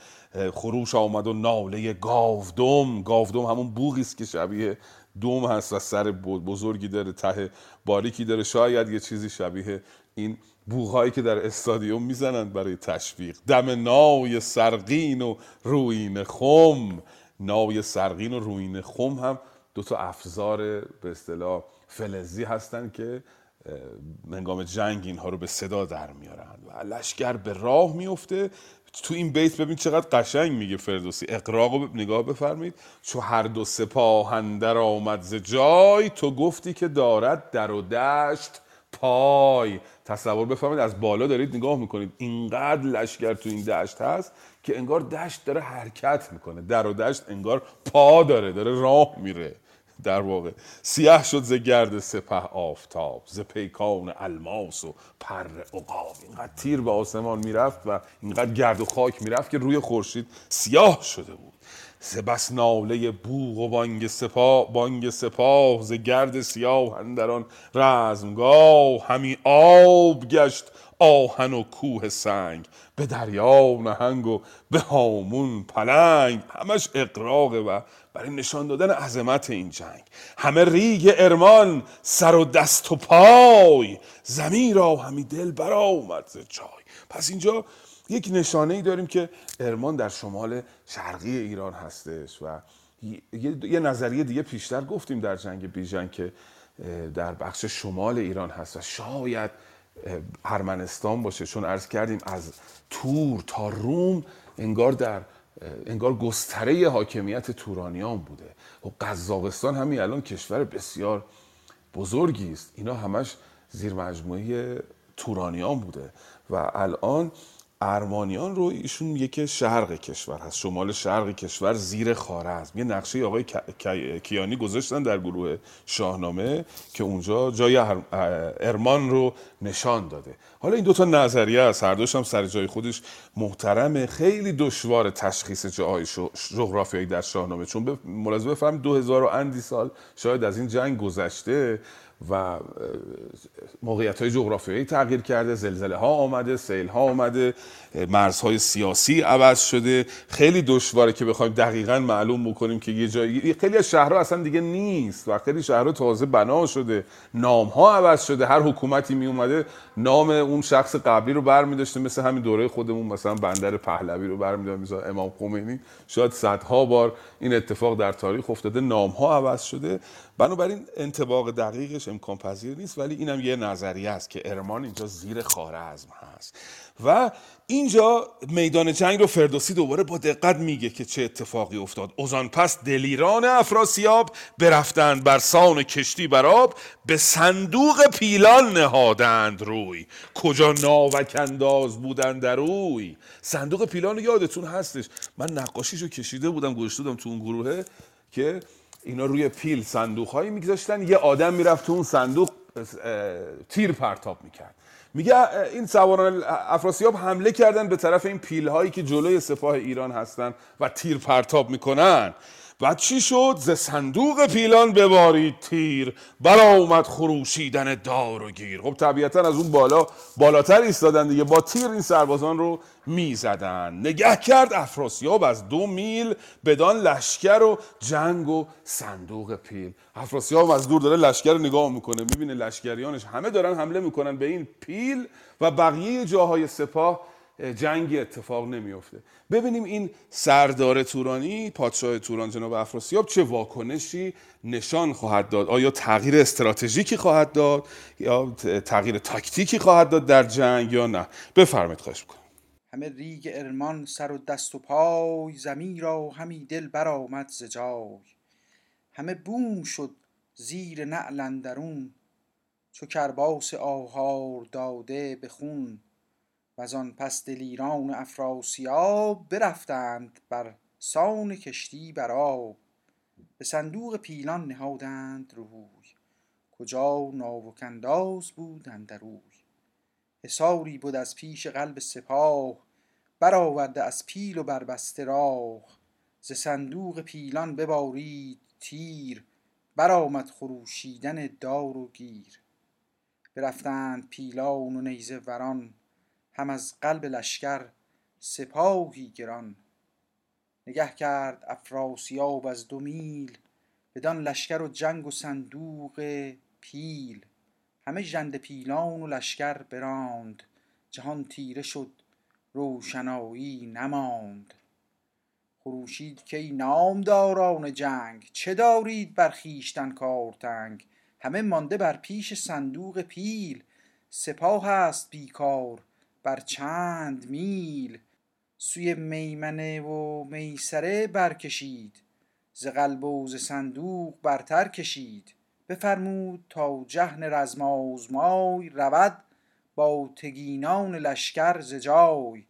خروش آمد و ناله گاودم. گاودم همون بوغی است که شبیه دوم هست و سر بزرگی داره ته باریکی داره. شاید یه چیزی شبیه این بوغهایی که در استادیوم می‌زنند برای تشویق. دم نای سرقین و روین خم. نای سرقین و روین خم هم دو تا افزار به اصطلاح فلزی هستن که هنگام جنگ اینها رو به صدا در میارن و لشکر به راه میفته تو این بیت ببین چقدر قشنگ میگه فردوسی. اقراق رو نگاه بفرمایید. چو هر دو سپاه اندر آمد ز جای تو گفتی که دارد در و دشت پای. تصور بفرمایید از بالا دارید نگاه می‌کنید. اینقدر لشکر تو این دشت هست که انگار دشت داره حرکت می‌کنه. در و دشت انگار پا داره داره راه میره. در واقع. سیاه شد ز گرد سپه آفتاب ز پیکان الماس و پر عقاب. اینقدر تیر به آسمان می‌رفت و اینقدر گرد و خاک می‌رفت که روی خورشید سیاه شده بود. ز بس ناله بوق و بانگ سپاه بانگ سپاه ز گرد سیاه اندران رزمگاه. همی آب گشت آهن و کوه سنگ به دریا نهنگ و به هامون پلنگ. همش اقراقه و برای نشان دادن عظمت این جنگ. همه ریگ ارمان سر و دست و پای. زمین را همی دل برآمد ز جای. پس اینجا یک نشانه ای داریم که ارمان در شمال شرقی ایران هستش و یه نظریه دیگه پیشتر گفتیم در جنگ بیژن که در بخش شمال ایران هست و شاید ارمنستان باشه. چون عرض کردیم از تور تا روم انگار در انگار گستره حاکمیت تورانیان بوده. و قزاقستان همین الان کشور بسیار بزرگی است. اینا همش زیر مجموعه تورانیان بوده. و الان ارمانیان رو ایشون یک شرق کشور هست. شمال شرق کشور زیر خارزم یه نقشه آقای کیانی گذاشتن در گروه شاهنامه که اونجا جای ارمان رو نشان داده. حالا این دوتا نظریه است. هر دوش هم سر جای خودش محترمه. خیلی دشوار تشخیص جاهای جغرافیایی در شاهنامه. چون ملاحظه بفهم دو هزار و اندی سال شاید از این جنگ گذشته و موقعیت های جغرافیایی تغییر کرده زلزله ها آمده سیل ها آمده مرزهای سیاسی عوض شده. خیلی دشواره که بخوایم دقیقا معلوم بکنیم که یه جایی خیلی از شهرها اصلا دیگه نیست و خیلی شهرها تازه بنا شده. نام ها عوض شده. هر حکومتی می اومده نام اون شخص قبلی رو برمیداشته مثل همین دوره خودمون مثلا بندر پهلوی رو برمیداشته مثلا امام خمینی. شاید صدها بار این اتفاق در تاریخ افتاده. نام ها عوض شده. بنابراین انتباق دقیقش امکان پذیر نیست ولی اینم یه نظریه است که ارمان اینجا زیر خارزم هست. و اینجا میدان جنگ رو فردوسی دوباره با دقت میگه که چه اتفاقی افتاد. اوزان پس دلیران افراسیاب برفتند بر سان کشتی براب به صندوق پیلان نهادند روی. کجا ناوک انداز بودند در روی صندوق پیلان یادتون هستش. من نقاشیشو کشیده بودم گذاشته بودم تو اون گروهه که اینا روی پیل صندوق هایی میگذاشتن. یه آدم می‌رفت تو اون صندوق تیر پرتاب می‌کرد. میگه این سواران افراسیاب حمله کردن به طرف این پیل هایی که جلوی سپاه ایران هستن و تیر پرتاب می‌کنن. بعد چی شد؟ ز صندوق پیلان ببارید تیر. برآمد خروشیدن دار و گیر. خب طبیعتا از اون بالا بالاتر ایستادن دیگه. با تیر این سربازان رو می‌زدن. نگه کرد افراسیاب از دو میل بدان لشکر و جنگ و صندوق پیل. افراسیاب از دور داره لشکر رو نگاه می‌کنه. می‌بینه لشکریانش همه دارن حمله می‌کنن به این پیل و بقیه جاهای سپاه جنگی اتفاق نمیفته ببینیم این سردار تورانی پادشاه توران جناب افراسیاب چه واکنشی نشان خواهد داد؟ آیا تغییر استراتژیکی خواهد داد؟ یا تغییر تاکتیکی خواهد داد در جنگ یا نه؟ بفرمایید خواهش می‌کنم. همه ریگ ارمان سر و دست و پای زمین را همی دل برآمد ز جای. همه بوم شد زیر نعل اندرون چو کرباس آهار داده به خون. وزان پس دلیران افراسیاب برفتند بر سان کشتی بر آب. به صندوق پیلان نهادند روی. کجا ناوک انداز بود اندروی حصاری بد از پیش قلب سپاه. برآورده از پیل و بربسته راه. ز صندوق پیلان ببارید تیر. برآمد خروشیدن دار و گیر. برفتند پیلان و نیزه وران. هم از قلب لشکر سپاهی گران. نگه کرد افراسیاب از دو میل بدان لشکر و جنگ و صندوق پیل. همه ژنده پیلان و لشکر براند جهان تیره شد روشنایی نماند. خروشید کای نامداران جنگ چه دارید بر خویشتن کار تنگ همه مانده بر پیش صندوق پیل. سپاه است بیکار بر چند میل سوی میمنه و میسره برکشید ز قلب و ز صندوق برتر کشید. بفرمود تا جهن رزم آزمای رود با تگینان لشکر ز جای.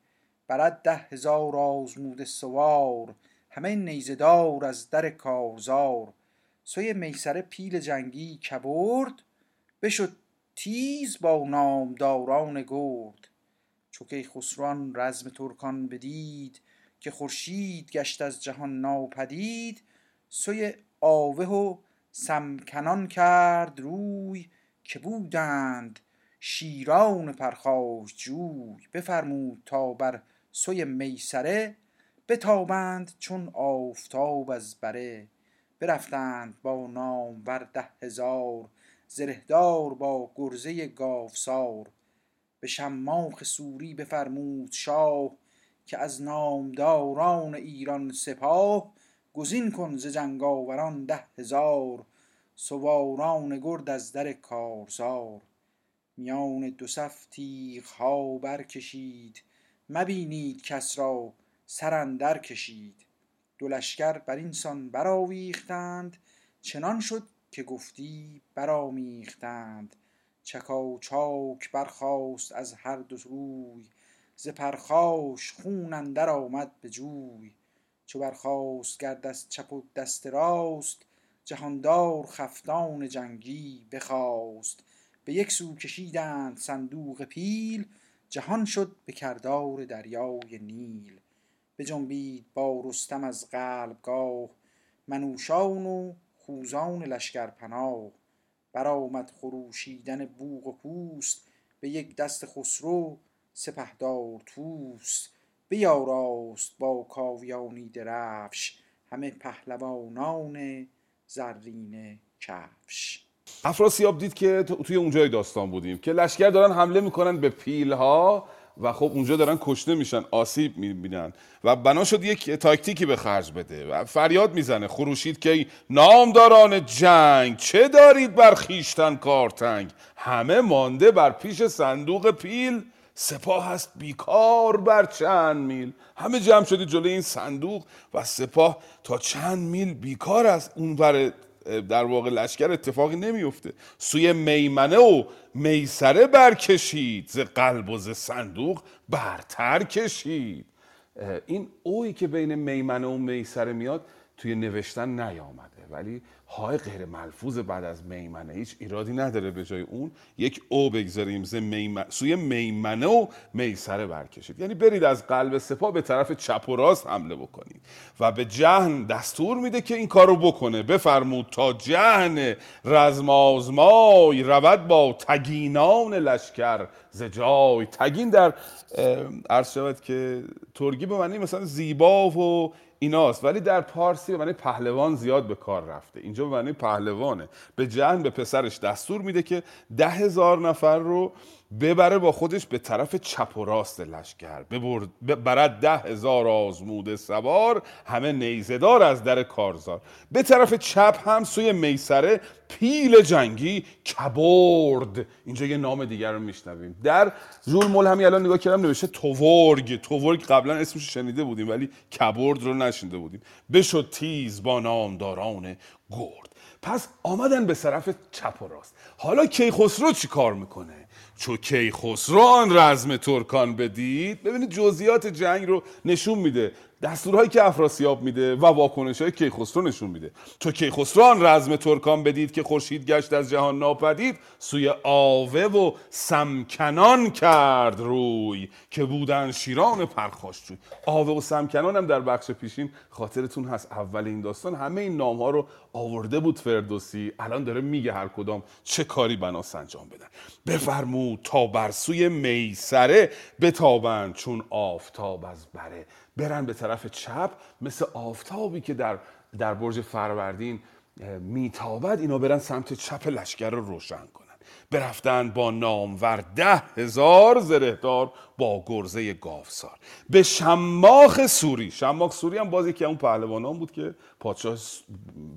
برد ده هزار آزموده سوار همه نیزه دار از در کارزار. سوی میسره پیل جنگی کبرد بشد تیز با نامداران گرد. چو کیخسرو رزم ترکان بدید که خورشید گشت از جهان ناپدید سوی آوه و سمکنان کرد روی که بودند شیران پرخاشجوی بفرمود تا بر سوی میسره بتابند چون آفتاب از بره. برفتند با نامور ده هزار زرهدار با گرزه گاوسار. به شماخ سوری بفرمود شاه که از نامداران ایران سپاه گزین کن ز جنگاوران ده هزار سواران گرد از در کارزار. میان دو صف تیغ ها برکشید مبینید کس را سر کشید. دو لشکر بر این سان برآویختند چنان شد که گفتی برآمیختند. چکاچاک برخاست از هر دو روی ز پرخاش خون اندر آمد به جوی. چو برخاست گرد از چپ و دست راست جهاندار خفتان جنگی بخواست به یک سو کشیدند صندوق پیل جهان شد به کردار دریای نیل. بجنبید با رستم از قلبگاه منوشان و خوزان لشکر پناه. برآمد خروشیدن بوق و کوس به یک دست خسرو سپهدار طوس بیاراست با کاویانی درفش همه پهلوانان زرینه کفش. افراسیاب دید که توی اونجای داستان بودیم که لشکر دارن حمله می‌کنن به پیلها. و خب اونجا دارن کشته میشن آسیب می‌بینن و بنا شد یک تاکتیکی به خرج بده. و فریاد می‌زنه خروشید که نامداران جنگ چه دارید بر خیشتن کارتنگ همه مانده بر پیش صندوق پیل سپاه هست بیکار بر چند میل. همه جمع شدید جلوی این صندوق و سپاه تا چند میل بیکار است. اون در واقع لشکر اتفاقی نمیفته سوی میمنه و میسره برکشید. ز قلب و ز صندوق برتر کشید. این اوی که بین میمنه و میسره میاد توی نوشتن نیامده. ولی های غیر ملفوظ بعد از میمنه هیچ ایرادی نداره به جای اون یک او بگذاریم میمن... سوی میمنه و میسره برکشید. یعنی برید از قلب سپاه به طرف چپ و راست حمله بکنید و به جهن دستور میده که این کارو بکنه. بفرمود تا جهن رزمازمای رود با تگینان لشکر ز جای. تگین در عرض شود که ترگی به معنی مثلا زیبا و ایناست. ولی در پارسی به معنی پهلوان زیاد به کار رفته. اینجا به معنی پهلوانه. به جهن به پسرش دستور میده که ده هزار نفر رو ببره با خودش به طرف چپ و راست لشکر. ببرد برد ده هزار آزموده سوار همه نیزدار از در کارزار. به طرف چپ هم سوی میسره پیل جنگی کبرد. اینجا یه نام دیگر رو میشنویم. در زول ملهمی الان نگاه کردم نوشته توورگ. توورگ قبلا اسمش شنیده بودیم ولی کبرد رو نشنیده بودیم. بشد تیز با نامداران گرد. پس آمدن به طرف چپ و راست. حالا کیخسرو چی کار می‌کنه؟ چو کیخسرو آن رزم ترکان بدید. ببینید جزئیات جنگ رو نشون میده. دستورهایی که افراسیاب میده و واکنش های کیخسرو نشون میده. چو کیخسرو آن رزم ترکان بدید که خورشید گشت از جهان ناپدید سوی آوه و سمکنان کرد روی که بودن شیران پرخاشجوی. آوه و سمکنان هم در بخش پیشین خاطرتون هست. اول این داستان همه این نام ها رو آورده بود فردوسی. الان داره میگه هر کدام چه کاری بناس انجام بدن. بفرمود تا بر سوی میسره بتابند چون آفتاب از بره. برن به طرف چپ مثل آفتابی که در در برج فروردین میتابد. اینا برن سمت چپ لشکر رو روشن کنن. برفتن با نامور ده هزار زرهدار با گرزه گاوسار. به شماخ سوری. شماخ سوری هم باز یکی اون پهلوانان بود که پادشاه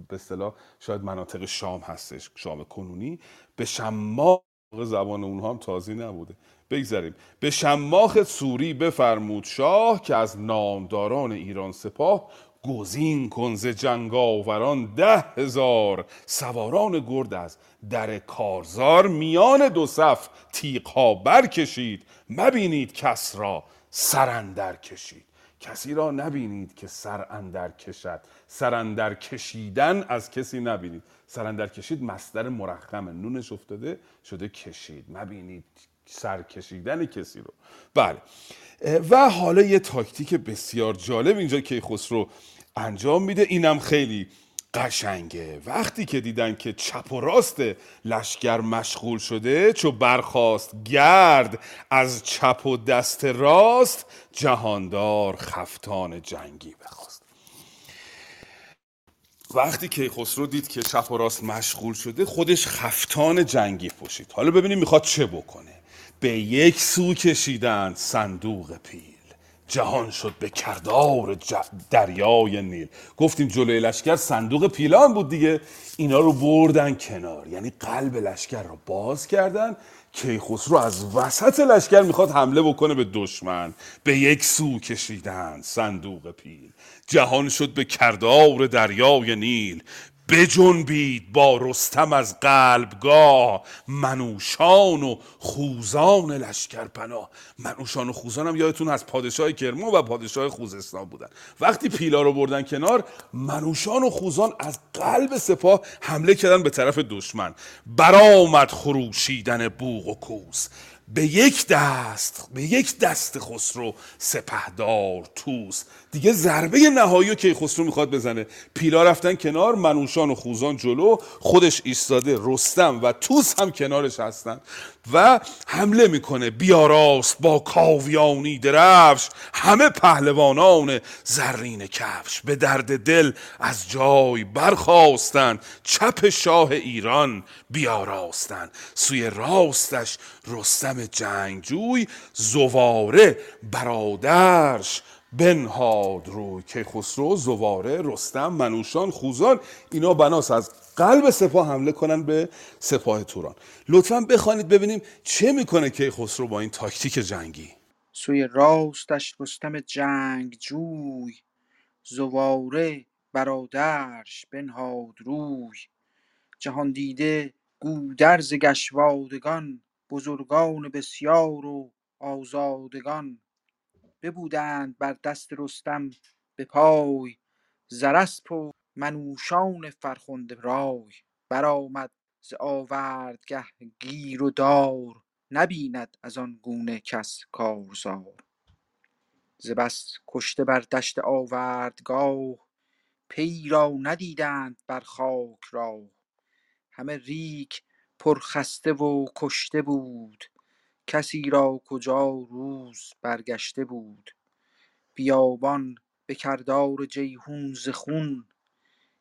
به اصطلاح شاید مناطق شام هستش شام کنونی. به شماخ زبان اونها هم تازی نبوده. بگذاریم. به شماخ سوری بفرمود شاه که از نامداران ایران سپاه گزین کن ز جنگاوران ده هزار. سواران گرد از در کارزار میان دو صف تیغها برکشید. مبینید کس را سرندر کشید. کسی را نبینید که سر اندر کشد. سر اندر کشیدن از کسی نبینید. سر اندر کشید مصدر مرخمه. نونش افتاده شده کشید. مبینید سر کشیدن کسی رو. بله. و حالا یه تاکتیک بسیار جالب اینجا که خسرو انجام میده. اینم خیلی قشنگه. وقتی که دیدن که چپ و راست لشکر مشغول شده چو برخاست گرد از چپ و دست راست جهاندار خفتان جنگی بخواست وقتی که خسرو دید که چپ و راست مشغول شده خودش خفتان جنگی پوشید. حالا ببینیم می‌خواد چه بکنه. به یک سو کشیدند صندوق پیل. جهان شد به کردار دریای نیل. گفتیم جلوی لشکر صندوق پیلان بود دیگه. اینا رو بردن کنار. یعنی قلب لشکر رو باز کردن. کیخسرو از وسط لشکر می‌خواد حمله بکنه به دشمن. به یک سو کشیدن صندوق پیل. جهان شد به کردار دریای نیل. بجنبید با رستم از قلبگاه منوشان و خوزان لشکر پناه منوشان و خوزان هم یادتون از پادشاه کرمان و پادشاه خوزستان بودن. وقتی پیلا رو بردن کنار منوشان و خوزان از قلب سپاه حمله کردن به طرف دشمن. برآمد خروشیدن بوق و کوس. به یک دست به یک دست خسرو سپهدار توس دیگه ضربه نهایی که خسرو می‌خواد بزنه. پیلا رفتن کنار منوشان و خوزان جلو خودش ایستاده رستم و توس هم کنارش هستن و حمله می‌کنه. بیاراست با کاویانی درفش همه پهلوانان زرین کفش به درد دل از جای برخواستن چپ شاه ایران بیاراستن. سوی راستش رستم جنگجوی زواره برادرش بنهاد روی که خسرو زواره رستم منوشان خوزان اینا بناس از قلب سپاه حمله کنن به سپاه توران. لطفا بخوانید ببینیم چه می‌کنه که خسرو با این تاکتیک جنگی. سوی راستش رستم جنگ جوی زواره برادرش بنهاد روی. جهان دیده گودرز گشوادگان بزرگان بسیار و آزادگان. ببودند بر دست رستم به پای زرسپ و منوشان فرخنده رای برآمد ز آوردگه گیر و دار نبیند از آن گونه کس کارزار. ز بس کشته بر دشت آوردگاه پی را ندیدند بر خاک راه. همه ریگ پرخسته و کشته بود. کسی را کجا روز برگشته بود؟ بیابان به کردار جیحون ز خون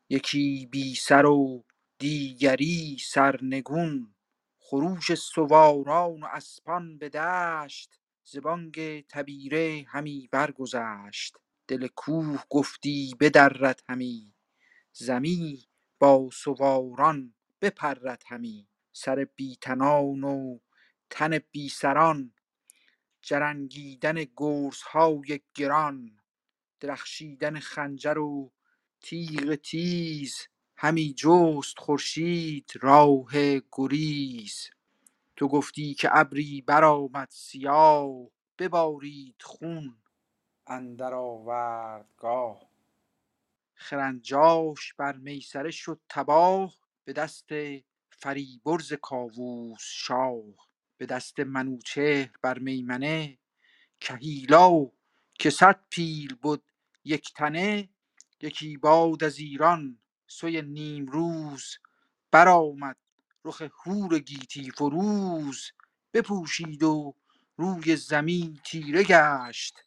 یکی بی سر و دیگری سرنگون. خروش سواران و اسپان به دشت ز بانگ تبیره همی برگذشت. دل کوه گفتی بدرد همی زمی با سواران بپرد همی. سر بی تنان و تن بی سران جرنگیدن گرزهای گران درخشیدن خنجر و تیغ تیز همی جست خورشید راه گریز. تو گفتی که ابری برآمد سیاه ببارید خون اندر آوردگاه. خرنجاش بر میسره شد تباه به دست فریبرز کاووس شاه. به دست منوچهر بر میمنه کهیلا که صد پیل بد یک تنه یکی باد از ایران سوی نیمروز برآمد رخ هور گیتی فروز بپوشید و روی زمین تیره گشت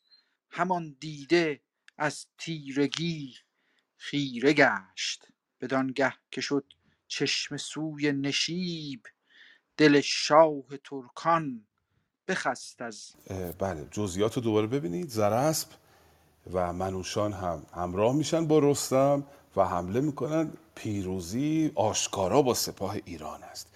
همان دیده از تیرگی خیره گشت. بدانگه که شد چشمه سوی نشیب دل شاه ترکان بخست از بله. جزئیات رو دوباره ببینید. زراسب و منوشان هم همراه میشن با رستم و حمله می‌کنن. پیروزی آشکارا با سپاه ایران است.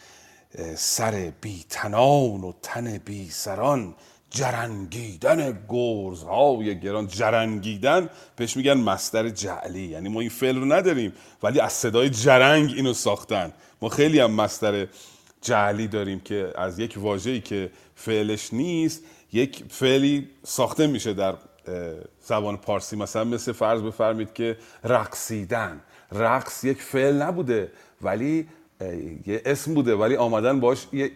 سر بی تنان و تن بی سران جرنگیدن گرزهای گران. جرنگیدن بهش میگن مستر جعلی. یعنی ما این فعل رو نداریم ولی از صدای جرنگ اینو ساختن. ما خیلی هم مستر جعلی داریم که از یک واژه‌ای که فعلش نیست یک فعلی ساخته میشه در زبان پارسی. مثلا مثل فرض بفرمید که رقصیدن. رقص یک فعل نبوده ولی یه اسم بوده ولی آمدن باش یه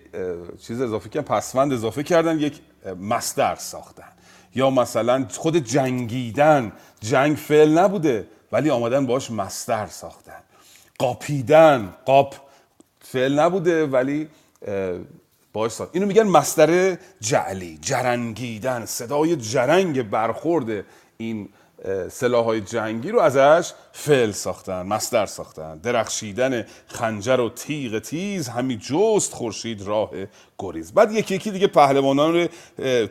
چیز اضافه کردن پسوند اضافه کردن یک مصدر ساختن. یا مثلا خود جنگیدن. جنگ فعل نبوده ولی آمدن باش مصدر ساختن. قاپیدن. قاپ فعل نبوده ولی باش ساخت. اینو میگن مستر جعلی جرنگیدن صدای جرنگ برخورد این سلاح های جنگی رو ازش فعل ساختن مستر ساختن. درخشیدن خنجر و تیغ تیز همی جست خورشید راه گریز. بعد یکی یکی دیگه پهلوانان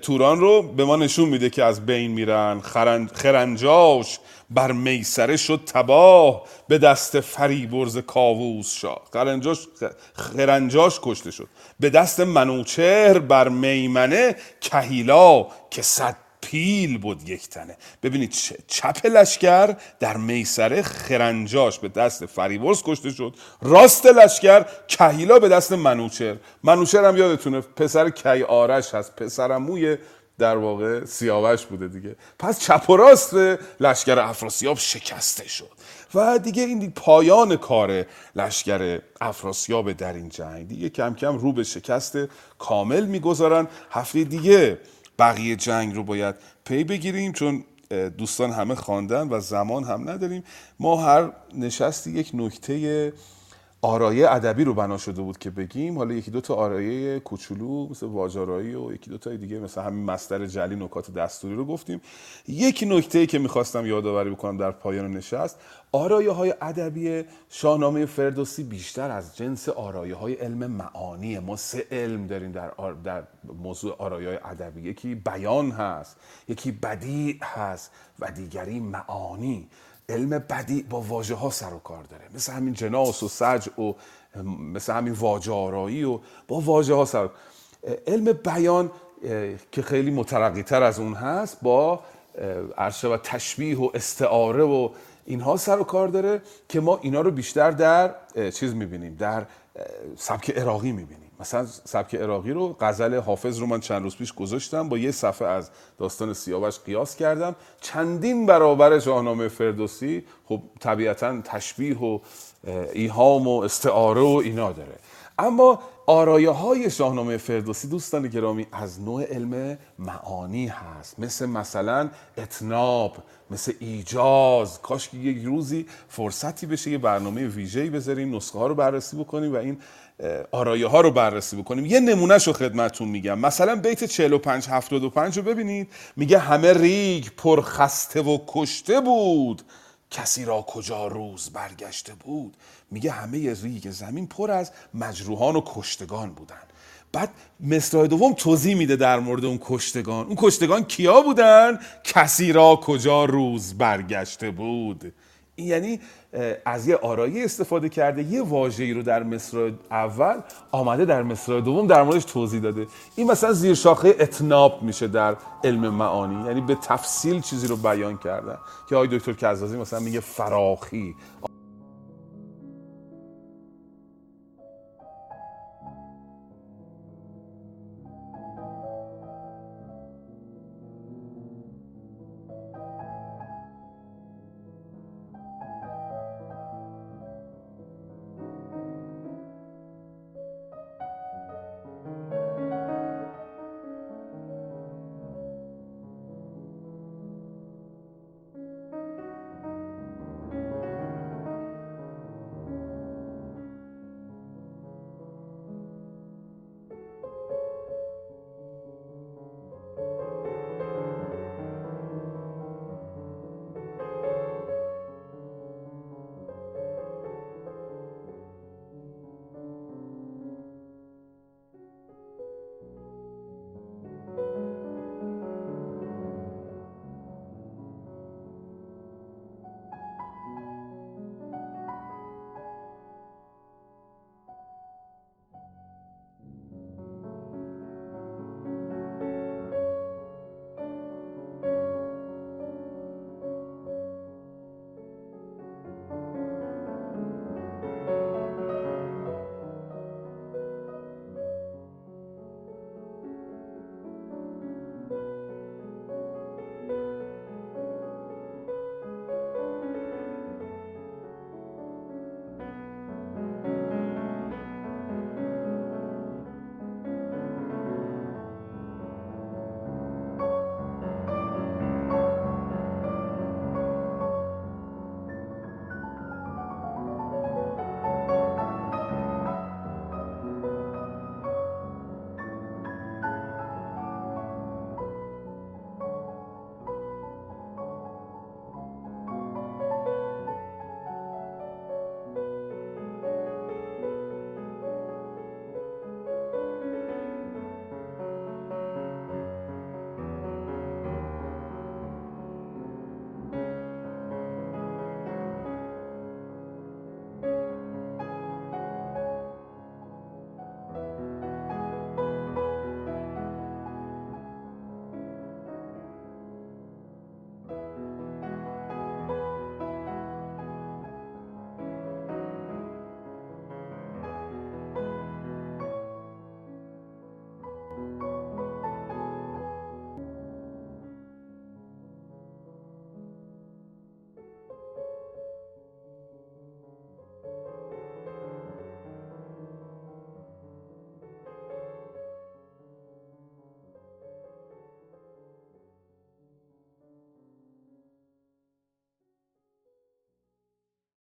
توران رو به ما نشون میده که از بین میرن خرن- خرنجاش بر میسره شد تباه به دست فریبرز کاووس شاه خرنجاش خرنجاش کشته شد. به دست منوچهر بر میمنه کهیلا که صد پیل بود یک تنه. ببینید چپ لشکر در میسره خرنجاش به دست فریبرز کشته شد. راست لشکر کهیلا به دست منوچهر. منوچهر هم یادتونه پسر کی آرش هست. پسرموی در واقع سیاوش بوده دیگه. پس چپ و راست لشکر افراسیاب شکسته شد. و دیگه این پایان کار لشکر افراسیاب در این جنگ. دیگه کم کم رو به شکست کامل می‌گذارن. هفته دیگه بقیه جنگ رو باید پی بگیریم چون دوستان همه خواندن و زمان هم نداریم. ما هر نشستی یک نکته آرایه ادبی رو بنا شده بود که بگیم. حالا یکی دو تا آرایه کوچولو مثل واجارایی و یکی دو تا دیگه مثل همین مستر جلی نکات دستوری رو گفتیم. یک نکته که می‌خواستم یادآوری بکنم در پایان نشست آرایه های ادبی شاهنامه فردوسی بیشتر از جنس آرایه های علم معانی. ما سه علم داریم در, آر... در موضوع آرایه های ادبی. یکی بیان هست یکی بدیع هست و دیگری معانی. علم بدی با واژه ها سر و کار داره. مثل همین جناس و سج و مثل همین واژه آرایی و با واژه ها سر علم بیان که خیلی مترقی تر از اون هست با عرشه و تشبیه و استعاره و اینها سر و کار داره که ما اینا رو بیشتر در چیز می‌بینیم در سبک عراقی می‌بینیم. مثلا سبک عراقی رو غزل حافظ رو من چند روز پیش گذاشتم با یه صفحه از داستان سیاوش قیاس کردم. چندین برابر شاهنامه فردوسی خب طبیعتا تشبیه و ایهام و استعاره و اینا داره. اما آرایه های شاهنامه فردوسی دوستان گرامی از نوع علم معانی هست. مثل مثلا اتناب مثل ایجاز. کاش که یک روزی فرصتی بشه یه برنامه ویژه‌ای بذاریم نسخه ها رو بررسی بکنیم و این آرایه ها رو بررسی بکنیم. یه نمونهش رو خدمتتون میگم. مثلا بیت 45 75 رو ببینید. میگه همه ریگ پرخسته و کشته بود. کسی را کجا روز برگشته بود؟ میگه همه ریگ زمین پر از مجروحان و کشتگان بودن. بعد مصرع دوم توضیح میده در مورد اون کشتگان. اون کشتگان کیا بودن؟ کسی را کجا روز برگشته بود؟ این یعنی از یه آرایی استفاده کرده یه واژه‌ای رو در مصر اول آمده در مصر دوم در موردش توضیح داده. این مثلا زیر شاخه اتناب میشه در علم معانی یعنی به تفصیل چیزی رو بیان کردن. که آقای دکتر کزازی مثلا میگه فراخی.